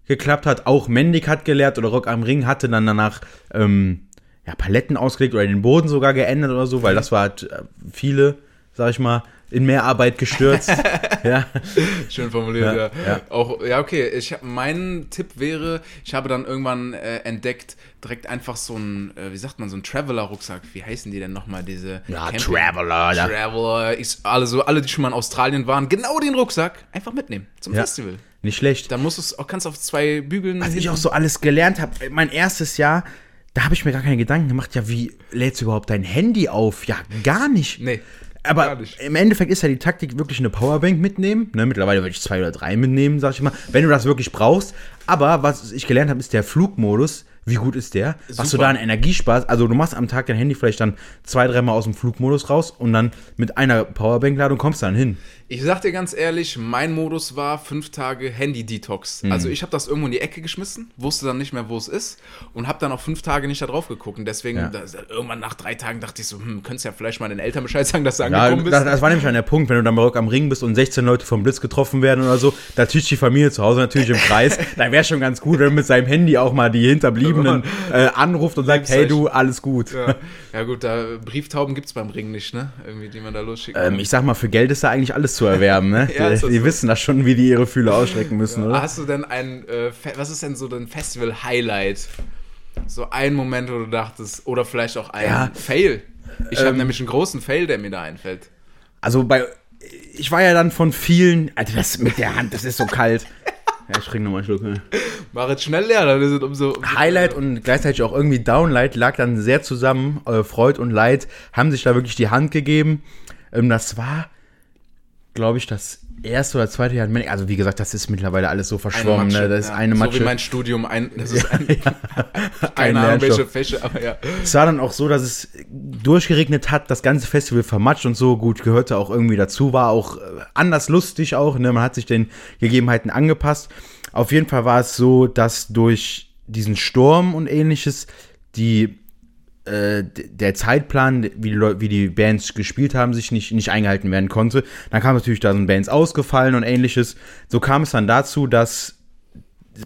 geklappt hat. Auch Mendig hat gelehrt oder Rock am Ring hatte dann danach ähm, ja, Paletten ausgelegt oder den Boden sogar geändert oder so, weil das war halt äh, viele, sag ich mal, in Mehrarbeit gestürzt. ja. Schön formuliert, Ja, ja. ja. Auch, ja, okay. Ich, mein Tipp wäre, ich habe dann irgendwann äh, entdeckt, direkt einfach so ein, äh, wie sagt man, so ein Traveler-Rucksack. Wie heißen die denn nochmal, diese Ja, Camping- Traveler. Traveler, ich, alle, so, alle, die schon mal in Australien waren, genau den Rucksack einfach mitnehmen zum Ja. Festival. Nicht schlecht. Dann musst du es, kannst du auf zwei Bügeln. Was ich auch so alles gelernt habe, mein erstes Jahr, da habe ich mir gar keine Gedanken gemacht, ja, wie lädst du überhaupt dein Handy auf? Ja, gar nicht. Nee. Aber im Endeffekt ist ja die Taktik wirklich eine Powerbank mitnehmen. Ne, mittlerweile würde ich zwei oder drei mitnehmen, sag ich mal, wenn du das wirklich brauchst. Aber was ich gelernt habe, ist der Flugmodus. Wie gut ist der? Was du Super. da an Energiespaß, also du machst am Tag dein Handy vielleicht dann zwei, dreimal aus dem Flugmodus raus und dann mit einer Powerbank-Ladung kommst du dann hin. Ich sag dir ganz ehrlich, mein Modus war fünf Tage Handy-Detox. Also ich habe das irgendwo in die Ecke geschmissen, wusste dann nicht mehr, wo es ist und habe dann auch fünf Tage nicht da drauf geguckt. Und deswegen, Ja. da, irgendwann nach drei Tagen dachte ich so, hm, könntest ja vielleicht mal den Eltern Bescheid sagen, dass du Ja, angekommen bist. das, das war nämlich an der Punkt, wenn du dann Rock am Ring bist und 16 Leute vom Blitz getroffen werden oder so, da tücht die Familie zu Hause natürlich im Kreis. da wäre schon ganz gut, wenn man mit seinem Handy auch mal die Hinterbliebenen äh, anruft und sagt, hey du, alles gut. ja. ja gut, da Brieftauben gibt's beim Ring nicht, ne? Irgendwie, die man da losschicken Ähm, ich sag mal, für Geld ist da eigentlich alles zu erwerben, ne? Ja, die die so? wissen das schon, wie die ihre Fühler ausstrecken müssen, oder? Hast du denn ein, äh, was ist denn so dein Festival-Highlight? So ein Moment, wo du dachtest, oder vielleicht auch ein Ja. Fail. Ich habe Ähm, nämlich einen großen Fail, der mir da einfällt. Also bei, ich war ja dann von vielen, Alter, das mit der Hand, das ist so kalt. Ja, ich trinke nochmal einen Schluck. Ne? Mach jetzt schnell leer, dann ist es umso. umso Highlight und gleichzeitig auch irgendwie Downlight lag dann sehr zusammen. Äh, Freud und Leid haben sich da wirklich die Hand gegeben. Ähm, das war, glaube ich, das erste oder zweite Jahr. Also wie gesagt, das ist mittlerweile alles so verschwommen. Matsche, ne? Das ist ja. eine So Matsche. wie mein Studium, ein, das ist ein, Ein keine Ahnung, welche Fächer, aber ja. Es war dann auch so, dass es durchgeregnet hat, das ganze Festival vermatscht und so. Gut, gehörte auch irgendwie dazu, war auch äh, anders lustig auch. Ne? Man hat sich den Gegebenheiten angepasst. Auf jeden Fall war es so, dass durch diesen Sturm und ähnliches die äh, der Zeitplan, wie die, Leu- wie die Bands gespielt haben, sich nicht, nicht eingehalten werden konnte. Dann kam natürlich, da sind Bands ausgefallen und ähnliches. So kam es dann dazu, dass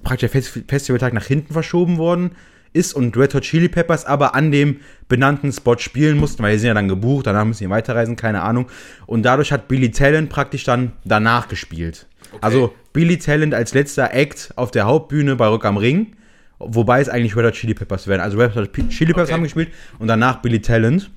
praktisch der Fest Festivaltag nach hinten verschoben worden ist und Red Hot Chili Peppers aber an dem benannten Spot spielen mussten, weil die sind ja dann gebucht, danach müssen die weiterreisen, keine Ahnung. Und dadurch hat Billy Talent praktisch dann danach gespielt. Also Billy Talent als letzter Act auf der Hauptbühne bei Rock am Ring, wobei es eigentlich Red Hot Chili Peppers werden. Also Red Hot Chili Peppers Okay. haben gespielt und danach Billy Talent.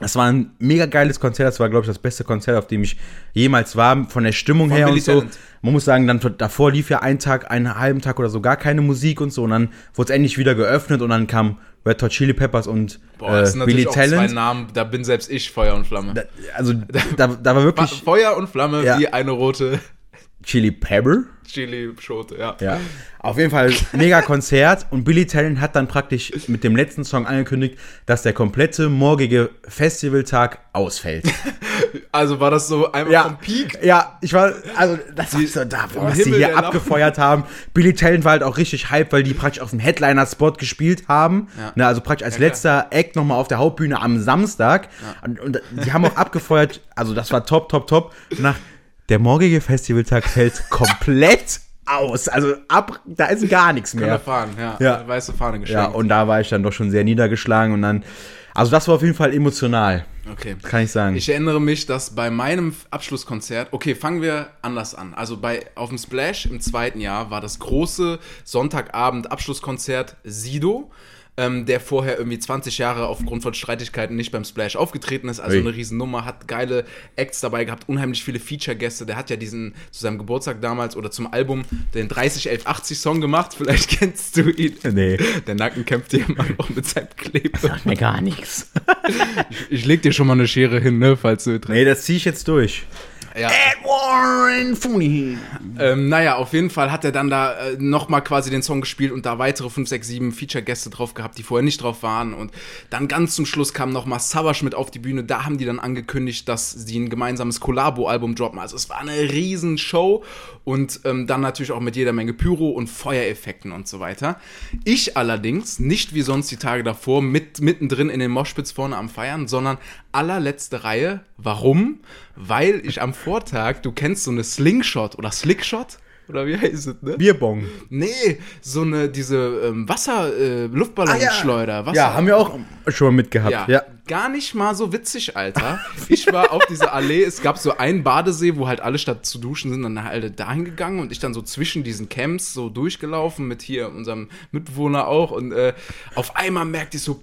Das war ein mega geiles Konzert. Das war, glaube ich, das beste Konzert, auf dem ich jemals war. Von der Stimmung Von her Billy und so. Talent. Man muss sagen, dann davor lief ja ein Tag, einen halben Tag oder so gar keine Musik und so. Und dann wurde es endlich wieder geöffnet und dann kam Red Hot Chili Peppers und Boah, das sind äh, Billy natürlich auch zwei Talent. Namen, da bin selbst ich Feuer und Flamme. Da, also da, da war wirklich Feuer und Flamme Ja. wie eine rote Chili Pepper. Chili-Schote, ja. Ja. Auf jeden Fall mega Konzert und Billy Talent hat dann praktisch mit dem letzten Song angekündigt, dass der komplette morgige Festivaltag ausfällt. Also war das so einmal vom Peak? Ja, ich war, also das war so da, was die Himmel hier der Lachen. abgefeuert haben. Billy Talent war halt auch richtig hype, weil die praktisch auf dem Headliner-Spot gespielt haben. Ja. Ne, also praktisch als Ja, letzter Act nochmal auf der Hauptbühne am Samstag. Und, und die haben auch abgefeuert, also das war top, top, top. Nach der morgige Festivaltag fällt komplett aus. Also ab, da ist gar nichts Können mehr. fahren, ja. Ja. Weiße Fahne Ja, geschenkt. und da war ich dann doch schon sehr niedergeschlagen und dann, also das war auf jeden Fall emotional, okay. kann ich sagen. Ich erinnere mich, dass bei meinem Abschlusskonzert, okay, fangen wir anders an. Also bei auf dem Splash im zweiten Jahr war das große Sonntagabend Abschlusskonzert Sido. Ähm, der vorher irgendwie 20 Jahre aufgrund von Streitigkeiten nicht beim Splash aufgetreten ist. Also Ui. eine Riesennummer, hat geile Acts dabei gehabt, unheimlich viele Feature-Gäste. Der hat ja diesen zu seinem Geburtstag damals oder zum Album den 301180 Song gemacht. Vielleicht kennst du ihn. Nee. Der Nacken kämpft hier immer noch mit seinem Kleber. Sagt mir gar nichts. Ich leg dir schon mal eine Schere hin, ne, falls du Nee, das ziehe ich jetzt durch. Ja. Warren Funny. Ähm, naja, auf jeden Fall hat er dann da äh, nochmal quasi den Song gespielt und da weitere 5, 6, 7 Feature-Gäste drauf gehabt, die vorher nicht drauf waren. Und dann ganz zum Schluss kam nochmal Savage mit auf die Bühne. Da haben die dann angekündigt, dass sie ein gemeinsames Collabo-Album droppen. Also es war eine riesen Show und ähm, dann natürlich auch mit jeder Menge Pyro und Feuereffekten und so weiter. Ich allerdings, nicht wie sonst die Tage davor, mit, mittendrin in den Moshpits vorne am Feiern, sondern allerletzte Reihe. Warum? Weil ich am Vortag, du kennst so eine Slingshot oder Slickshot? Oder wie heißt es, ne? Bierbong. Nee, so eine, diese ähm, Wasser, äh, Luftballonschleuder. Wasser. Ja, haben wir auch schon mal mitgehabt. Ja, Ja. gar nicht mal so witzig, Alter. Ich war auf dieser Allee, es gab so einen Badesee, wo halt alle statt zu duschen sind dann halt dahin gegangen und ich dann so zwischen diesen Camps so durchgelaufen mit hier unserem Mitbewohner auch und äh, auf einmal merkte ich so,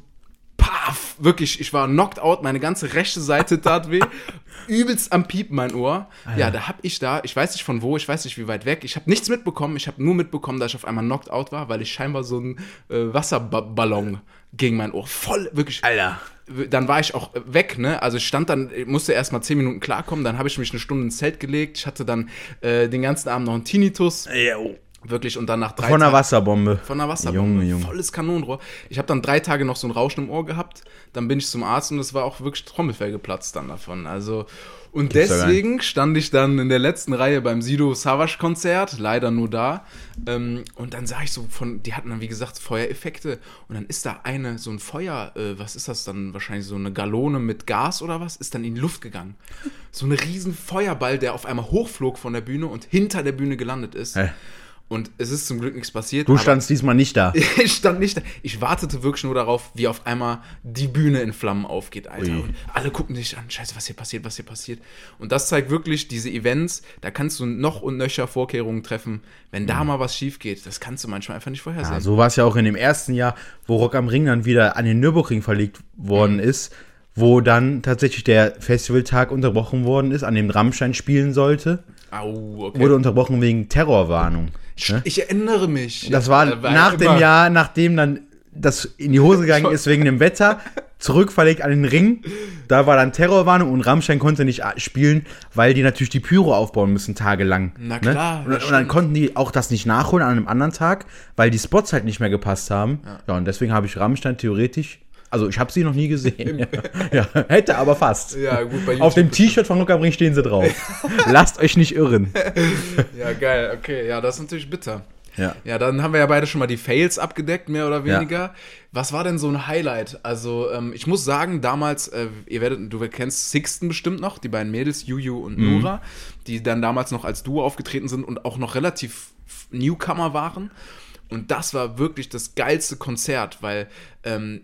paf, wirklich, ich war knocked out, meine ganze rechte Seite tat weh, übelst am Piepen mein Ohr. Ja, da hab ich da, ich weiß nicht von wo, ich weiß nicht wie weit weg, ich habe nichts mitbekommen, ich habe nur mitbekommen, dass ich auf einmal knocked out war, weil ich scheinbar so einen äh, Wasserballon gegen mein Ohr voll, wirklich, Alter. dann war ich auch weg, ne? Also ich stand dann, ich musste erst mal zehn Minuten klarkommen, dann habe ich mich eine Stunde ins Zelt gelegt. Ich hatte dann äh, den ganzen Abend noch einen Tinnitus, Jo. Wirklich, und dann nach drei Von einer Tagen- Wasserbombe. von der Wasserbombe. Junge, Junge. Volles Kanonenrohr. Ich habe dann drei Tage noch so ein Rauschen im Ohr gehabt. Dann bin ich zum Arzt und es war auch wirklich Trommelfell geplatzt dann davon. Also und Gibt's deswegen stand ich dann in der letzten Reihe beim Sido Savage Konzert, leider nur da. Ähm, und dann sah ich so von, die hatten dann wie gesagt Feuereffekte und dann ist da eine so ein Feuer, äh, was ist das dann wahrscheinlich so eine Galone mit Gas oder was, ist dann in die Luft gegangen. So ein riesen Feuerball, der auf einmal hochflog von der Bühne und hinter der Bühne gelandet ist. Hä? Und es ist zum Glück nichts passiert. Du standst diesmal nicht da. ich stand nicht da. Ich wartete wirklich nur darauf, wie auf einmal die Bühne in Flammen aufgeht, Alter. Ui. Und alle gucken sich an, scheiße, was hier passiert, was hier passiert. Und das zeigt wirklich diese Events, da kannst du noch und nöcher Vorkehrungen treffen. Wenn da mal was schief geht, das kannst du manchmal einfach nicht vorhersehen. Ja, so war es ja auch in dem ersten Jahr, wo Rock am Ring dann wieder an den Nürburgring verlegt worden ist, wo dann tatsächlich der Festivaltag unterbrochen worden ist, an dem Rammstein spielen sollte. Au, okay. Wurde unterbrochen wegen Terrorwarnung. Ne? ich erinnere mich. Das war Äh, weil nach dem Jahr, nachdem dann das in die Hose gegangen ist wegen dem Wetter, zurückverlegt an den Ring. Da war dann Terrorwarnung und Rammstein konnte nicht a- spielen, weil die natürlich die Pyro aufbauen müssen tagelang. Na ne? klar, Und, das und dann konnten die auch das nicht nachholen an einem anderen Tag, weil die Spots halt nicht mehr gepasst haben. Ja, und deswegen habe ich Rammstein theoretisch, also ich habe sie noch nie gesehen. ja, hätte aber fast. Ja, gut, bei Auf dem T-Shirt von Rock am Ring stehen sie drauf. Lasst euch nicht irren. Ja, geil, okay. Ja, das ist natürlich bitter. Ja. Ja, dann haben wir ja beide schon mal die Fails abgedeckt, mehr oder Ja. weniger. Was war denn so ein Highlight? Also, ähm, ich muss sagen, damals, äh, ihr werdet, du kennst Sixten bestimmt noch, die beiden Mädels, Juju und Nura, die dann damals noch als Duo aufgetreten sind und auch noch relativ Newcomer waren. Und das war wirklich das geilste Konzert, weil ähm,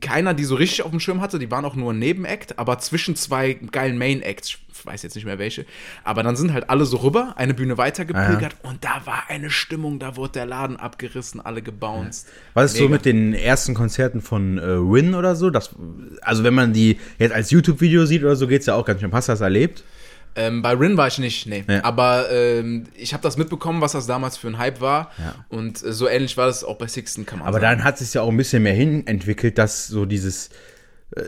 keiner die so richtig auf dem Schirm hatte, die waren auch nur ein Nebenact, aber zwischen zwei geilen Main-Acts, ich weiß jetzt nicht mehr welche, aber dann sind halt alle so rüber, eine Bühne weiter gepilgert und da war eine Stimmung, da wurde der Laden abgerissen, alle gebounced. Was ist so Mega. mit den ersten Konzerten von äh, Win oder so? Das, also wenn man die jetzt als YouTube-Video sieht oder so, geht's ja auch ganz schön. Hast du das erlebt? Ähm, bei Rin war ich nicht, nee. Ja. Aber ähm, ich habe das mitbekommen, was das damals für ein Hype war. Ja. Und äh, so ähnlich war das auch bei Sixten, kann man Aber sagen. dann hat es ja auch ein bisschen mehr hin entwickelt, dass so dieses äh,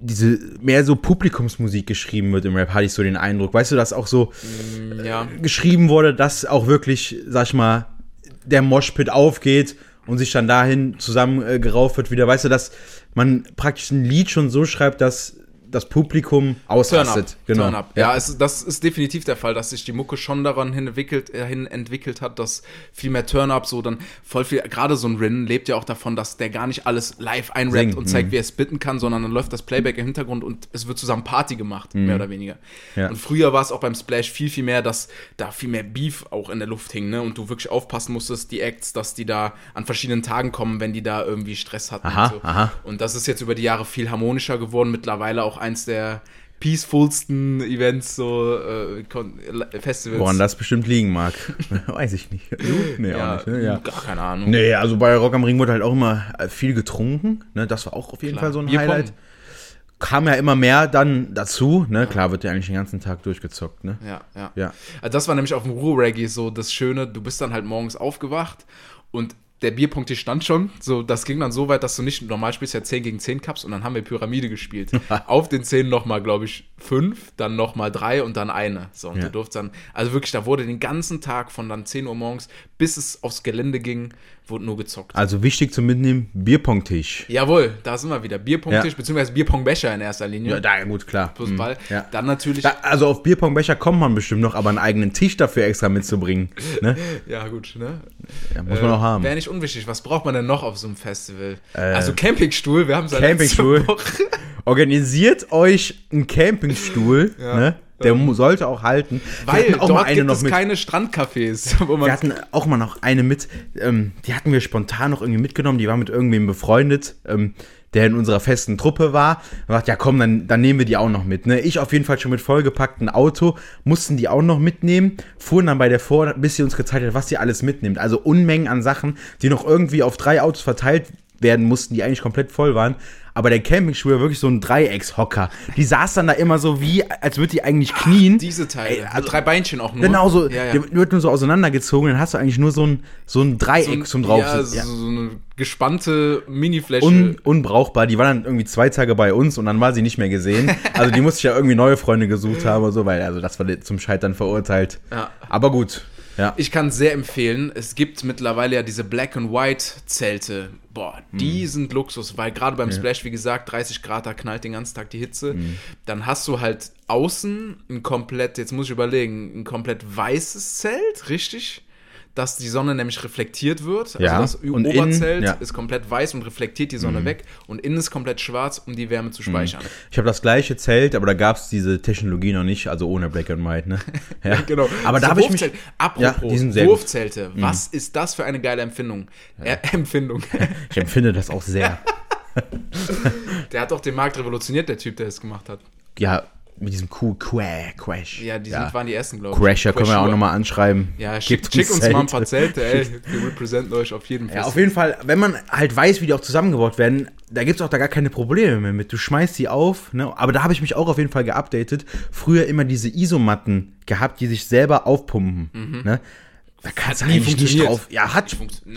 diese mehr so Publikumsmusik geschrieben wird im Rap, hatte ich so den Eindruck. Weißt du, dass auch so ja. geschrieben wurde, dass auch wirklich, sag ich mal, der Moshpit aufgeht und sich dann dahin zusammengerauft wird wieder. Weißt du, dass man praktisch ein Lied schon so schreibt, dass das Publikum ausrastet. Genau. Turn up. Ja, es, das ist definitiv der Fall, dass sich die Mucke schon daran hin entwickelt, äh, hin entwickelt hat, dass viel mehr Turn-up, so dann voll viel, gerade so ein Rin lebt ja auch davon, dass der gar nicht alles live einrappt Singt, und zeigt, mhm. wie er es bitten kann, sondern dann läuft das Playback im Hintergrund und es wird zusammen Party gemacht, mehr oder weniger. Ja. Und früher war es auch beim Splash viel, viel mehr, dass da viel mehr Beef auch in der Luft hing, ne? Und du wirklich aufpassen musstest, die Acts, dass die da an verschiedenen Tagen kommen, wenn die da irgendwie Stress hatten. Aha, und, so. aha. und das ist jetzt über die Jahre viel harmonischer geworden, mittlerweile auch eins der peacefulsten Events, so äh, Festivals. Woran das bestimmt liegen mag. Weiß ich nicht. Nee, ja, auch nicht. Ne? Ja. gar keine Ahnung. Nee, also bei Rock am Ring wurde halt auch immer äh, viel getrunken. Ne? Das war auch auf jeden Klar. Fall so ein Bierpong. Highlight. Kam ja immer mehr dann dazu. Ne? Klar wird ja eigentlich den ganzen Tag durchgezockt. Ne? Ja, ja. Ja. Also das war nämlich auf dem Ruhr-Reggae so das Schöne, du bist dann halt morgens aufgewacht und der Bierpunkt hier stand schon. So, das ging dann so weit, dass du nicht normal spielst ja 10 gegen 10 Cups und dann haben wir Pyramide gespielt. Auf den 10 nochmal, glaube ich, 5, dann nochmal 3 und dann eine. So, und Ja. du durfst dann, also wirklich, da wurde den ganzen Tag von dann 10 Uhr morgens, bis es aufs Gelände ging, wurde nur gezockt. Also wichtig zum Mitnehmen, Bierpongtisch. Jawohl, da sind wir wieder. Bierpunkttisch, Ja. beziehungsweise Bierpongbecher in erster Linie. Ja, da, gut, klar. plus Mhm. Ball. Ja. Dann natürlich. Da, also auf Bierpongbecher kommt man bestimmt noch, aber einen eigenen Tisch dafür extra mitzubringen. Ne? Ja, gut, ne? Ja, muss man auch haben. Wäre nicht unwichtig. Was braucht man denn noch auf so einem Festival? Äh, also Campingstuhl, wir haben es Campingstuhl. Organisiert euch einen Campingstuhl, ne? Der sollte auch halten. Weil auch dort gibt noch es mit. keine Strandcafés, wo man Wir hatten auch mal noch eine mit, ähm, die hatten wir spontan noch irgendwie mitgenommen, die war mit irgendwem befreundet, ähm, der in unserer festen Truppe war. Und dachte, ja komm, dann, dann nehmen wir die auch noch mit. Ne? Ich auf jeden Fall schon mit vollgepacktem Auto, mussten die auch noch mitnehmen, fuhren dann bei der Vor, bis sie uns gezeigt hat, was sie alles mitnimmt. Also Unmengen an Sachen, die noch irgendwie auf drei Autos verteilt werden mussten, die eigentlich komplett voll waren. Aber der Campingstuhl war wirklich so ein Dreieckshocker. Die saß dann da immer so wie, als würde die eigentlich knien. diese Teile, Ey, also- drei Beinchen auch nur. Genau so, ja, ja. der wird nur so auseinandergezogen, dann hast du eigentlich nur so ein, so ein Dreieck So ein- zum drauf. Ja, so, Ja. so eine gespannte Minifläche. Un, unbrauchbar. Die war dann irgendwie zwei Tage bei uns und dann war sie nicht mehr gesehen. Also die musste ich ja irgendwie neue Freunde gesucht haben oder so, weil also das war zum Scheitern verurteilt. Ja. Aber gut. Ja. Ich kann sehr empfehlen. Es gibt mittlerweile ja diese Black and White Zelte. Boah, Mhm. die sind Luxus, weil gerade beim Splash, wie gesagt, 30 Grad, da knallt den ganzen Tag die Hitze. Mhm. Dann hast du halt außen ein komplett, jetzt muss ich überlegen, ein komplett weißes Zelt, richtig? Dass die Sonne nämlich reflektiert wird. Ja, Also das und Oberzelt innen, ja. ist komplett weiß und reflektiert die Sonne weg. Und innen ist komplett schwarz, um die Wärme zu speichern. Ich habe das gleiche Zelt, aber da gab es diese Technologie noch nicht, also ohne Black and White. Ne? Ja, Genau. Aber da habe ich mich. Wurfzelte- Apropos Ja, gut. Mhm. Wurfzelte, was ist das für eine geile Empfindung? Äh, Empfindung. Ich empfinde das auch sehr. der hat doch den Markt revolutioniert, der Typ, der es gemacht hat. Ja, mit diesem Cool Qua- Crash. Ja, die sind, waren die ersten, glaube ich. Crasher können wir auch nochmal anschreiben. Ja, schick, Gebt schick uns mal ein paar Zelte. Zelte, ey. Wir representen euch auf jeden Fall. Ja, auf jeden Fall, wenn man halt weiß, wie die auch zusammengebaut werden, da gibt es auch da gar keine Probleme mehr mit. Du schmeißt die auf, ne? aber da habe ich mich auch auf jeden Fall geupdatet. Früher immer diese Isomatten gehabt, die sich selber aufpumpen. Ne? Da kannst du eigentlich nicht drauf. Ja, hat.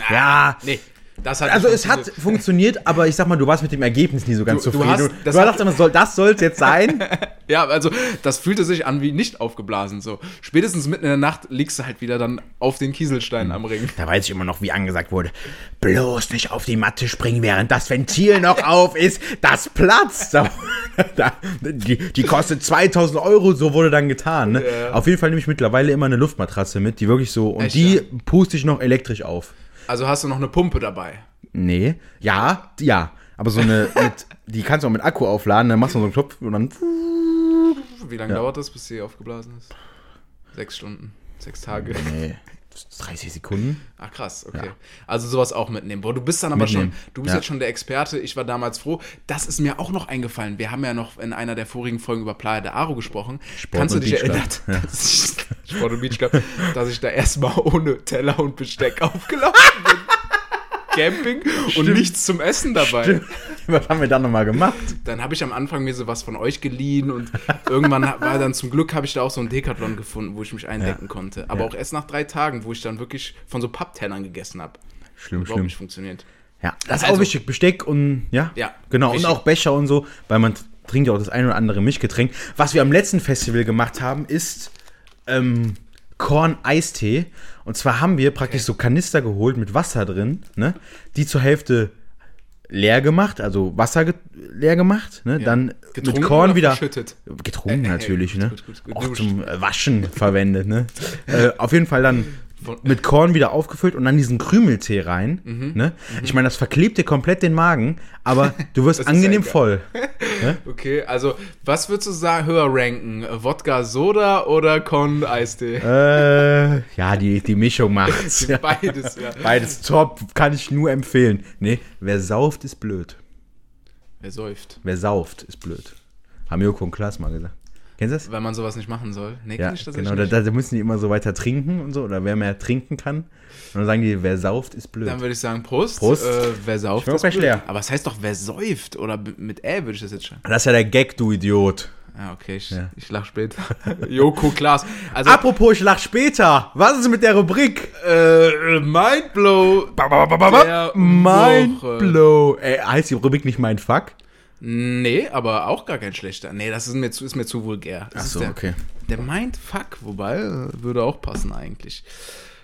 Ja. Nee, das hat Also es hat funktioniert. aber ich sag mal, du warst mit dem Ergebnis nie so ganz Du- du zufrieden. hast- Du, das du dachtest immer, soll, das soll es jetzt sein. Ja, also das fühlte sich an wie nicht aufgeblasen. So spätestens mitten in der Nacht liegst du halt wieder dann auf den Kieselsteinen am Ring. Da weiß ich immer noch, wie angesagt wurde. Bloß nicht auf die Matte springen, während das Ventil noch auf ist. Das platzt. Da- da- die, die kostet 2000 Euro, so wurde dann getan. Ne? Ja. Auf jeden Fall nehme ich mittlerweile immer eine Luftmatratze mit, die wirklich so. Und Echt, die ja? puste ich noch elektrisch auf. Also hast du noch eine Pumpe dabei. Nee. Ja, ja. Aber so eine, mit, die kannst du auch mit Akku aufladen, dann machst du so einen Knopf und dann. Wie lange dauert das, bis sie aufgeblasen ist? Sechs Stunden, sechs Tage. Nee. 30 Sekunden. Ach krass, okay. Also sowas auch mitnehmen. Boah, du bist dann aber Mitnehmen. schon, du bist Ja. jetzt schon der Experte. Ich war damals froh. Das ist mir auch noch eingefallen. Wir haben ja noch in einer der vorigen Folgen über Playa de Aro gesprochen. Sport Kannst du dich erinnern, dass ich, Sport und Beach Club, dass ich da erstmal ohne Teller und Besteck aufgelaufen bin? Camping und nichts zum Essen dabei. Was haben wir dann nochmal gemacht? Dann habe ich am Anfang mir sowas von euch geliehen und irgendwann war dann zum Glück habe ich da auch so einen Decathlon gefunden, wo ich mich eindecken konnte. Aber Ja. auch erst nach drei Tagen, wo ich dann wirklich von so Papptellern gegessen habe. Schlimm, Überhaupt schlimm. nicht funktioniert. Ja, das ist Also- auch wichtig. Besteck und ja. Ja, Genau. wichtig. Und auch Becher und so, weil man trinkt ja auch das ein oder andere Milchgetränk. Was wir am letzten Festival gemacht haben, ist ähm, Korn-Eistee. Und zwar haben wir praktisch so Kanister geholt mit Wasser drin, ne? Die zur Hälfte leer gemacht, also Wasser ge leer gemacht, ne? dann mit Getrunken Korn oder wieder verschüttet? getrunken natürlich, gut, ne? gut, gut, gut. Auch zum äh, Waschen verwendet, ne? äh, auf jeden Fall dann mit Korn wieder aufgefüllt und dann diesen Krümeltee rein, Mhm. ne? Ich meine, das verklebt dir komplett den Magen, aber du wirst angenehm voll. Okay, also was würdest du sagen, höher ranken? Wodka Soda oder Con Eistee? Äh, ja, die, die Mischung macht's. Beides, ja. Beides top, kann ich nur empfehlen. Nee, wer sauft, ist blöd. Wer säuft? Wer sauft, ist blöd. Haben Joko und Klaas mal gesagt. Kennst du das? Weil man sowas nicht machen soll. Nee, Ja, tatsächlich genau. Da, da müssen die immer so weiter trinken und so, oder wer mehr trinken kann. Und dann sagen die, wer sauft, ist blöd. Dann würde ich sagen, Prost. Prost. Äh, wer sauft, ist blöd. leer. Aber es heißt doch, wer säuft? Oder mit Ä würde ich das jetzt schon. Das ist ja der Gag, du Idiot. Ja, okay, ich, Ja. ich lach später. Joko Klaas. Also, Apropos, ich lach später. Was ist mit der Rubrik? äh, Mindblow. Der Woche. Mindblow. Ey, heißt die Rubrik nicht mein Fuck? Nee, aber auch gar kein schlechter. Nee, das ist mir zu, ist mir zu vulgär. Das Ach so, der, okay. Der Mindfuck, wobei, äh, würde auch passen eigentlich.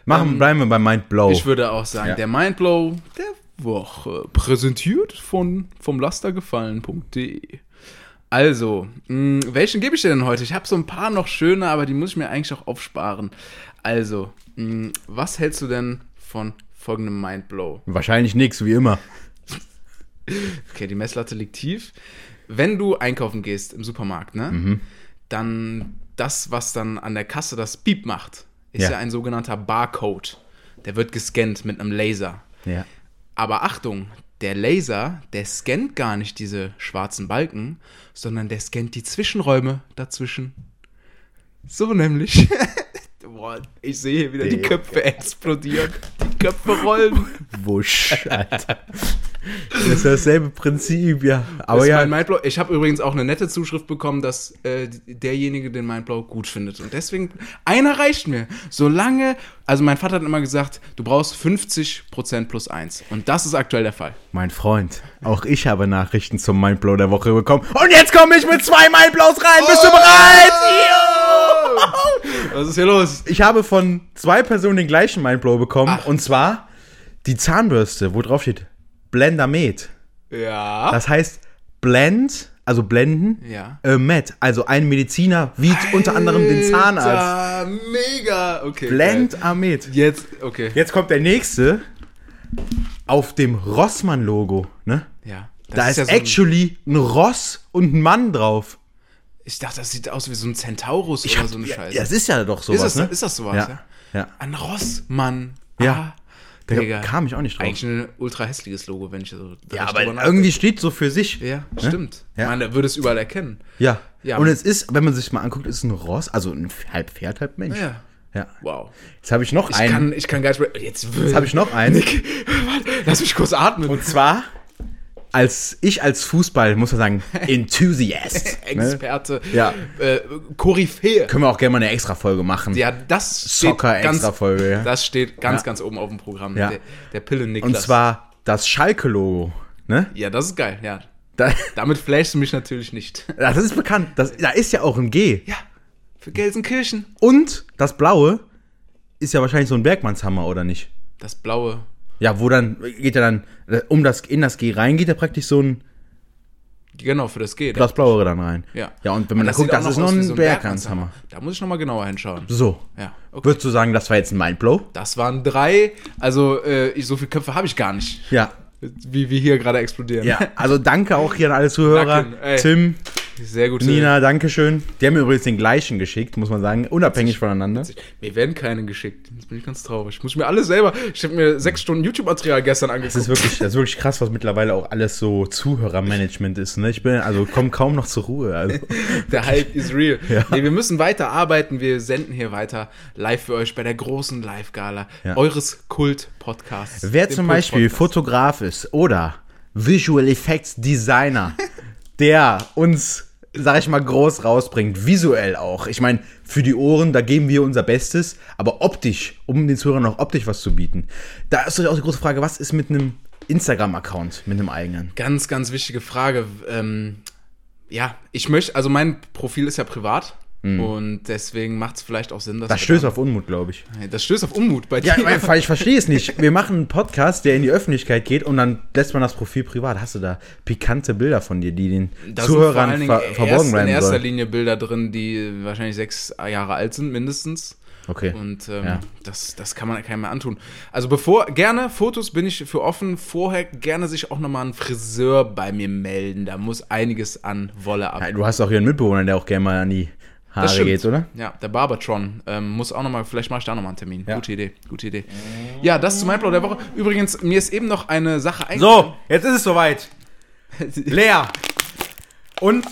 Machen, bleiben wir bei Mindblow. Ich würde auch sagen, Ja. der Mindblow der Woche. Präsentiert von vom Lastergefallen.de. Also, mh, welchen gebe ich dir denn heute? Ich habe so ein paar noch schöne, aber die muss ich mir eigentlich auch aufsparen. Also, mh, was hältst du denn von folgendem Mindblow? Wahrscheinlich nix, wie immer. Okay, die Messlatte liegt tief. Wenn du einkaufen gehst im Supermarkt, ne, Mhm. dann das, was dann an der Kasse das Piep macht, ist ja, Ja. ein sogenannter Barcode. Der wird gescannt mit einem Laser. Ja. Aber Achtung, der Laser, der scannt gar nicht diese schwarzen Balken, sondern der scannt die Zwischenräume dazwischen. So nämlich. Boah, ich sehe hier wieder die Köpfe explodieren. Köpfe rollen. Wusch, Alter. Das ist dasselbe Prinzip, ja. Aber ist ja, mein Mindblow. Ich habe übrigens auch eine nette Zuschrift bekommen, dass äh, derjenige den Mindblow gut findet. Und deswegen, einer reicht mir. Solange, also mein Vater hat immer gesagt, du brauchst 50% plus 1. Und das ist aktuell der Fall. mein Freund, auch ich habe Nachrichten zum Mindblow der Woche bekommen. Und jetzt komme ich mit zwei Mindblows rein. Bist du bereit? Was ist hier los? Ich habe von zwei Personen den gleichen Mindblow bekommen. Ach. Und zwar die Zahnbürste, wo drauf steht Blendamet. Ja. Das heißt Blend, also blenden, Ja. äh, Med. Also ein Mediziner wiegt unter anderem den Zahnarzt. Alter, mega. Okay. geil. Blendamet. Jetzt, okay. Jetzt kommt der nächste. Auf dem Rossmann-Logo, ne? Ja. Da ist, ja so ein- actually ein Ross und ein Mann drauf. Ich dachte, das sieht aus wie so ein Centaurus Ich oder hab, so eine ja, Scheiße. das ist ja doch sowas, ist, das, ne? ist das sowas, Ja. ja? Ja. Ein Rossmann. Ja. Ah, Da Digga. kam ich auch nicht drauf. Eigentlich ein ultra hässliches Logo, wenn ich so. ja, aber irgendwie steht so für sich. Ja, stimmt. Ja. Man würde es überall erkennen. Ja. Ja. Und es ist, wenn man sich mal anguckt, ist ein Ross, also ein halb Pferd, halb Mensch. Ja. Ja. Wow. Jetzt habe ich noch Ich einen. kann, ich kann gar nicht mehr. Jetzt, Jetzt habe ich noch einen. Nick, lass mich kurz atmen. Und zwar, als ich als Fußball, muss man sagen, Enthusiast. ne? Experte. Ja. Äh, Koryphäe. Können wir auch gerne mal eine extra Folge machen. Ja, das steht Soccer ganz, extra Folge, ja. Das steht ganz, Ja. ganz oben auf dem Programm. Ja. Der, der Pillen Und zwar das Schalke-Logo. Ne? Ja, das ist geil, ja. Da, Damit flashst du mich natürlich nicht. das ist bekannt. Das, da ist ja auch ein G. Ja, für Gelsenkirchen. Und das Blaue ist ja wahrscheinlich so ein Bergmannshammer, oder nicht? Das blaue. Ja, wo dann, geht ja dann, äh, um das, in das G rein, geht ja praktisch so ein, Genau, für das geht. das Blaue dann rein. Ja. Ja, und wenn man da guckt, das ist noch ein so Bergmannshammer. Da muss ich nochmal genauer hinschauen. So. Ja, okay. Würdest du sagen, das war jetzt ein Mindblow? Das waren drei. Also, äh, ich, so viele Köpfe habe ich gar nicht. Ja. Wie wir hier gerade explodieren. Ja, also danke auch hier an alle Zuhörer. Danke. Tim, Sehr gut. Nina, danke schön. Die haben mir übrigens den gleichen geschickt, muss man sagen, unabhängig voneinander. Mir werden keine geschickt. Jetzt bin ich ganz traurig. Muss ich mir alles selber. Ich habe mir sechs Stunden YouTube-Material gestern angeguckt. Das ist wirklich, das ist wirklich krass, was mittlerweile auch alles so Zuhörermanagement ist. Ne? Ich bin, also komme kaum noch zur Ruhe. Also. Der Hype is real. Ja. Nee, wir müssen weiter arbeiten. Wir senden hier weiter live für euch bei der großen Live-Gala Ja. eures Kult-Podcasts. Wer zum Beispiel. Fotograf ist oder Visual Effects Designer, der uns, sag ich mal, groß rausbringt, visuell auch. Ich meine, für die Ohren, da geben wir unser Bestes, aber optisch, um den Zuhörern auch optisch was zu bieten. Da ist natürlich auch die große Frage, was ist mit einem Instagram-Account, mit einem eigenen? Ganz, ganz wichtige Frage. Ähm, ja, ich möchte, also mein Profil ist ja privat. Und deswegen macht es vielleicht auch Sinn, dass Das stößt auf Unmut, glaube ich. das stößt auf Unmut bei Ja, dir. weil, ich verstehe es nicht. Wir machen einen Podcast, der in die Öffentlichkeit geht und dann lässt man das Profil privat. Hast du da pikante Bilder von dir, die den Da sind vor Zuhörern allen Dingen ver erst verborgen in bleiben erster sollen? Linie Bilder drin, die wahrscheinlich sechs Jahre alt sind, mindestens. Okay. Und ähm, Ja. das, das kann man keinem mehr antun. Also bevor, gerne, Fotos bin ich für offen. Vorher gerne sich auch nochmal ein Friseur bei mir melden. Da muss einiges an Wolle ab. Ja, du hast auch hier einen Mitbewohner, der auch gerne mal an die Haare Das stimmt. geht, oder? Ja, der Barbertron ähm, muss auch nochmal, vielleicht mache ich da nochmal einen Termin. Ja. Gute Idee, gute Idee. Ja, das zu Mindblow der Woche. Übrigens, mir ist eben noch eine Sache eingefallen. So, jetzt ist es soweit. Leer. Und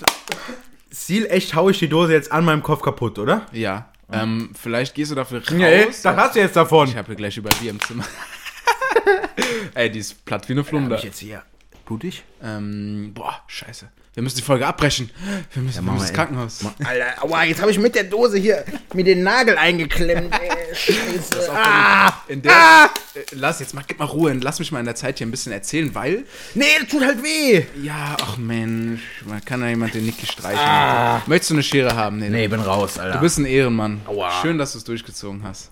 Ziel echt hau ich die Dose jetzt an meinem Kopf kaputt, oder? Ja, ähm, vielleicht gehst du dafür raus. Nee, das hast du jetzt davon. Ich habe gleich über Bier im Zimmer. Ey, die ist platt wie eine Flunder. jetzt hier. Blutig? Ähm, boah, scheiße. Wir müssen die Folge abbrechen. Wir müssen, wir machen müssen wir ins Krankenhaus. Alter, aua, jetzt habe ich mit der Dose hier mir den Nagel eingeklemmt. Ey, Scheiße. Ah, In der, äh, lass jetzt mal, gib mal Ruhe. Lass mich mal in der Zeit hier ein bisschen erzählen, weil nee, das tut halt weh. ja, ach Mensch, man kann ja jemand den Nicky streichen. Möchtest du eine Schere haben? Nee, Nee, bin raus, Alter. Du bist ein Ehrenmann. Aua. Schön, dass du es durchgezogen hast.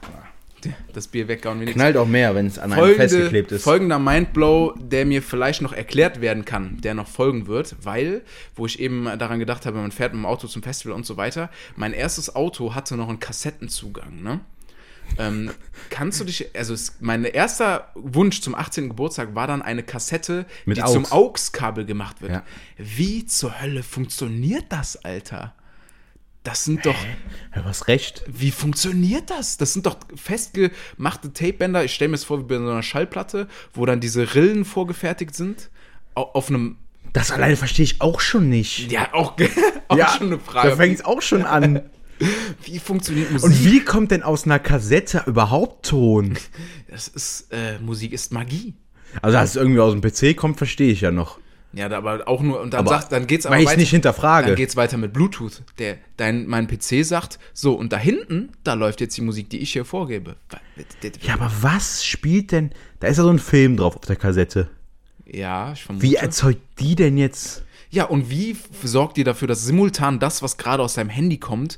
Das Bier weggehauen nichts. knallt auch mehr, wenn es an einem Folgende, festgeklebt ist. Folgender Mindblow, der mir vielleicht noch erklärt werden kann, der noch folgen wird, weil, wo ich eben daran gedacht habe, man fährt mit dem Auto zum Festival und so weiter, mein erstes Auto hatte noch einen Kassettenzugang, ne? Ähm, kannst du dich, also es, mein erster Wunsch zum 18. Geburtstag war dann eine Kassette, Mit die AUX. zum AUX-Kabel gemacht wird. Ja. Wie zur Hölle funktioniert das, Alter? Das sind doch, Ja, du hast recht. wie funktioniert das? Das sind doch festgemachte Tapebänder. Ich stelle mir das vor wie bei so einer Schallplatte, wo dann diese Rillen vorgefertigt sind. Au- Auf einem. Das alleine verstehe ich auch schon nicht. Ja, auch, auch schon eine Frage. Da fängt es auch schon an. wie funktioniert Musik? Und wie kommt denn aus einer Kassette überhaupt Ton? Das ist, äh, Musik ist Magie. Also, dass es irgendwie aus dem PC kommt, verstehe ich ja noch. Ja, aber auch nur, und dann Aber sagt, dann geht's aber weil weiter. nicht hinterfrage. Dann geht's weiter mit Bluetooth. Der, dein, mein PC sagt, so, und da hinten, da läuft jetzt die Musik, die ich hier vorgebe. Ja, aber was spielt denn? Da ist ja so ein Film drauf auf der Kassette. Ja, ich vermute. Wie erzeugt die denn jetzt? Ja, und wie sorgt ihr dafür, dass simultan das, was gerade aus deinem Handy kommt,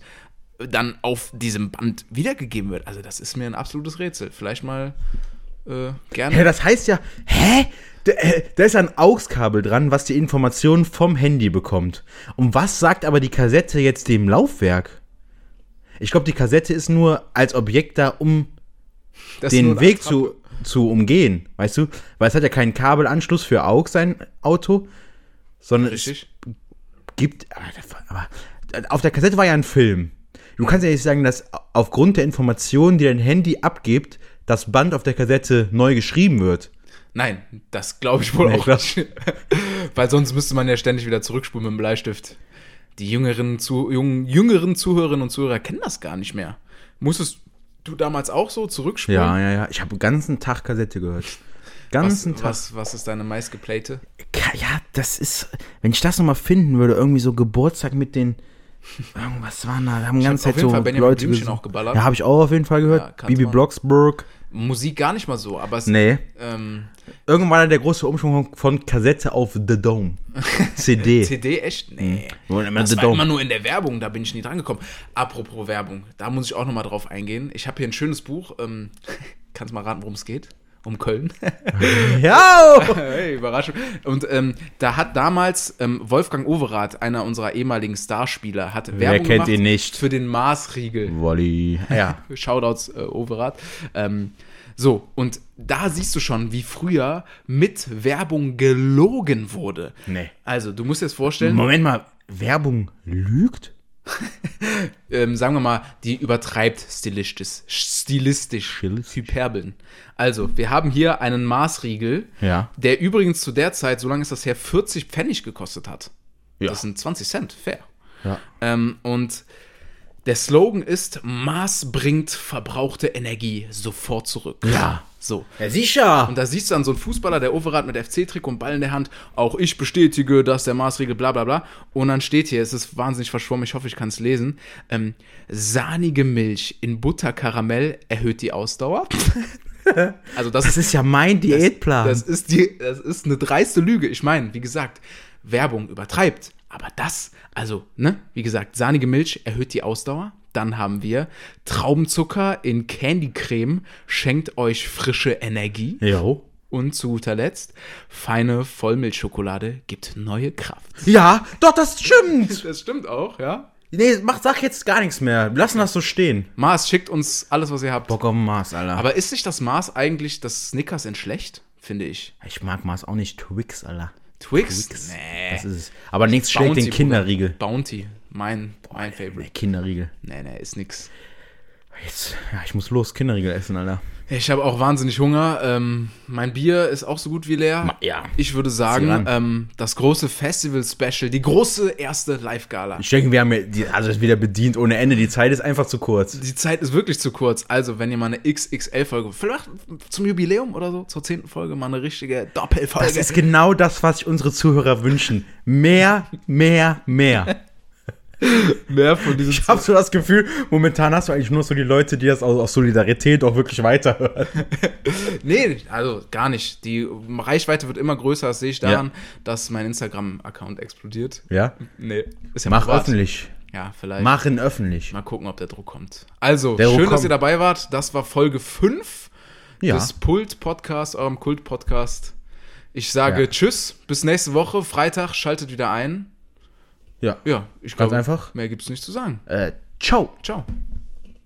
dann auf diesem Band wiedergegeben wird? Also, das ist mir ein absolutes Rätsel. Vielleicht mal äh, gerne. Ja, das heißt ja, hä? Da, äh, da ist ein AUX-Kabel dran, was die Informationen vom Handy bekommt. Und was sagt aber die Kassette jetzt dem Laufwerk? Ich glaube, die Kassette ist nur als Objekt da, um Das den Weg zu, zu umgehen, weißt du? Weil es hat ja keinen Kabelanschluss für AUX, sein Auto, sondern Richtig. es gibt, war- aber auf der Kassette war ja ein Film. Du kannst ja nicht sagen, dass aufgrund der Informationen, die dein Handy abgibt, das Band auf der Kassette neu geschrieben wird. Nein, das glaube ich wohl Nee, auch nicht. Weil sonst müsste man ja ständig wieder zurückspulen mit dem Bleistift. Die jüngeren, zu, jungen, jüngeren Zuhörerinnen und Zuhörer kennen das gar nicht mehr. Musstest du damals auch so zurückspulen? Ja, ja, ja. Ich habe den ganzen Tag Kassette gehört. Was, Ganzen Tag. was, was ist deine meistgeplayte? Ja, das ist, wenn ich das nochmal finden würde, irgendwie so Geburtstag mit den, irgendwas waren da, da haben die ganze Zeit jeden so Fall Benjamin Leute Blümchen auch geballert. Ja, habe ich auch auf jeden Fall Ja, gehört. kannte Bibi. Blocksberg. Musik gar nicht mal so, aber es, Nee. ähm, Irgendwann der große Umschwung von Kassette auf The Dome. CD. CD echt? Nee. Wollen immer Das The war Dome. immer nur in der Werbung, da bin ich nie dran gekommen. Apropos Werbung, da muss ich auch nochmal drauf eingehen. Ich habe hier ein schönes Buch. Ähm, kannst mal raten, worum es geht? Um Köln. Ja! hey, Überraschung. Und ähm, da hat damals ähm, Wolfgang Overath, einer unserer ehemaligen Starspieler, hat Werbung kennt gemacht ihn nicht? für den Maßriegel. Wolli. Ja. Shoutouts äh, Overath. Ähm, so, und da siehst du schon, wie früher mit Werbung gelogen wurde. Nee. Also, du musst dir das vorstellen, Moment mal, Werbung lügt? ähm, sagen wir mal, die übertreibt stilistisch, stilistisch. Hyperbeln. Also, wir haben hier einen Maßriegel, Ja. der übrigens zu der Zeit, so lange ist das her, 40 Pfennig gekostet hat. Ja. Das sind 20 Cent, fair. Ja. Ähm, und der Slogan ist: Maß bringt verbrauchte Energie sofort zurück. Ja. So. Ja, sicher. Und da siehst du dann so einen Fußballer, der Overath mit FC-Trikot und Ball in der Hand. Auch ich bestätige, dass der Maßregel bla bla bla. Und dann steht hier, es ist wahnsinnig verschwommen, ich hoffe, ich kann es lesen. Ähm, sahnige Milch in Butterkaramell erhöht die Ausdauer. also das, das ist ja mein Diätplan. das ist die, das ist eine dreiste Lüge. Ich meine, wie gesagt, Werbung übertreibt. Aber das, also, ne, wie gesagt, sahnige Milch erhöht die Ausdauer. Dann haben wir Traubenzucker in Candycreme, schenkt euch frische Energie. Jo. Und zu guter Letzt, feine Vollmilchschokolade gibt neue Kraft. Ja, doch, das stimmt. Das stimmt auch, ja. Nee, mach, sag jetzt gar nichts mehr. Lassen das so stehen. Mars, schickt uns alles, was ihr habt. Bock auf Mars, Alter. Aber ist nicht das Mars eigentlich das Snickers in schlecht? Finde ich. ich mag Mars auch nicht. Twix, Alter. Twix? Twix. Nee. Das ist es. Aber nichts schlägt den. Kinderriegel. Bounty. Mein, mein Favorite. Kinderriegel. Nee, nee, ist nix. Jetzt, ja, ich muss los Kinderriegel essen, Alter. Ich habe auch wahnsinnig Hunger. Ähm, mein Bier ist auch so gut wie leer. Ja. Ich würde sagen, ähm, das große Festival-Special, die große erste Live-Gala. Ich denke, wir haben ja, die, also wieder bedient ohne Ende. Die Zeit ist einfach zu kurz. Die Zeit ist wirklich zu kurz. Also, wenn ihr mal eine XXL-Folge, vielleicht zum Jubiläum oder so, zur zehnten Folge, mal eine richtige Doppelfolge. Das ist genau das, was sich unsere Zuhörer wünschen. Mehr, mehr, mehr. mehr von diesen Ich habe so das Gefühl, momentan hast du eigentlich nur so die Leute, die das aus, aus Solidarität auch wirklich weiterhören. Nee, also gar nicht. Die Reichweite wird immer größer, das sehe ich daran, dass mein Instagram-Account explodiert. Ja? Nee, ist ja Mach privat. öffentlich. Ja, vielleicht. Mach ihn öffentlich. Mal gucken, ob der Druck kommt. Also, Der schön, dass kommt. ihr dabei wart. Das war Folge 5 Ja. des Pult-Podcast, eurem Kult-Podcast. Ich sage Ja. Tschüss, bis nächste Woche. Freitag schaltet wieder ein. Ja. Ja, ich Ganz glaube, einfach. mehr gibt's nicht zu sagen. Äh, ciao. Ciao.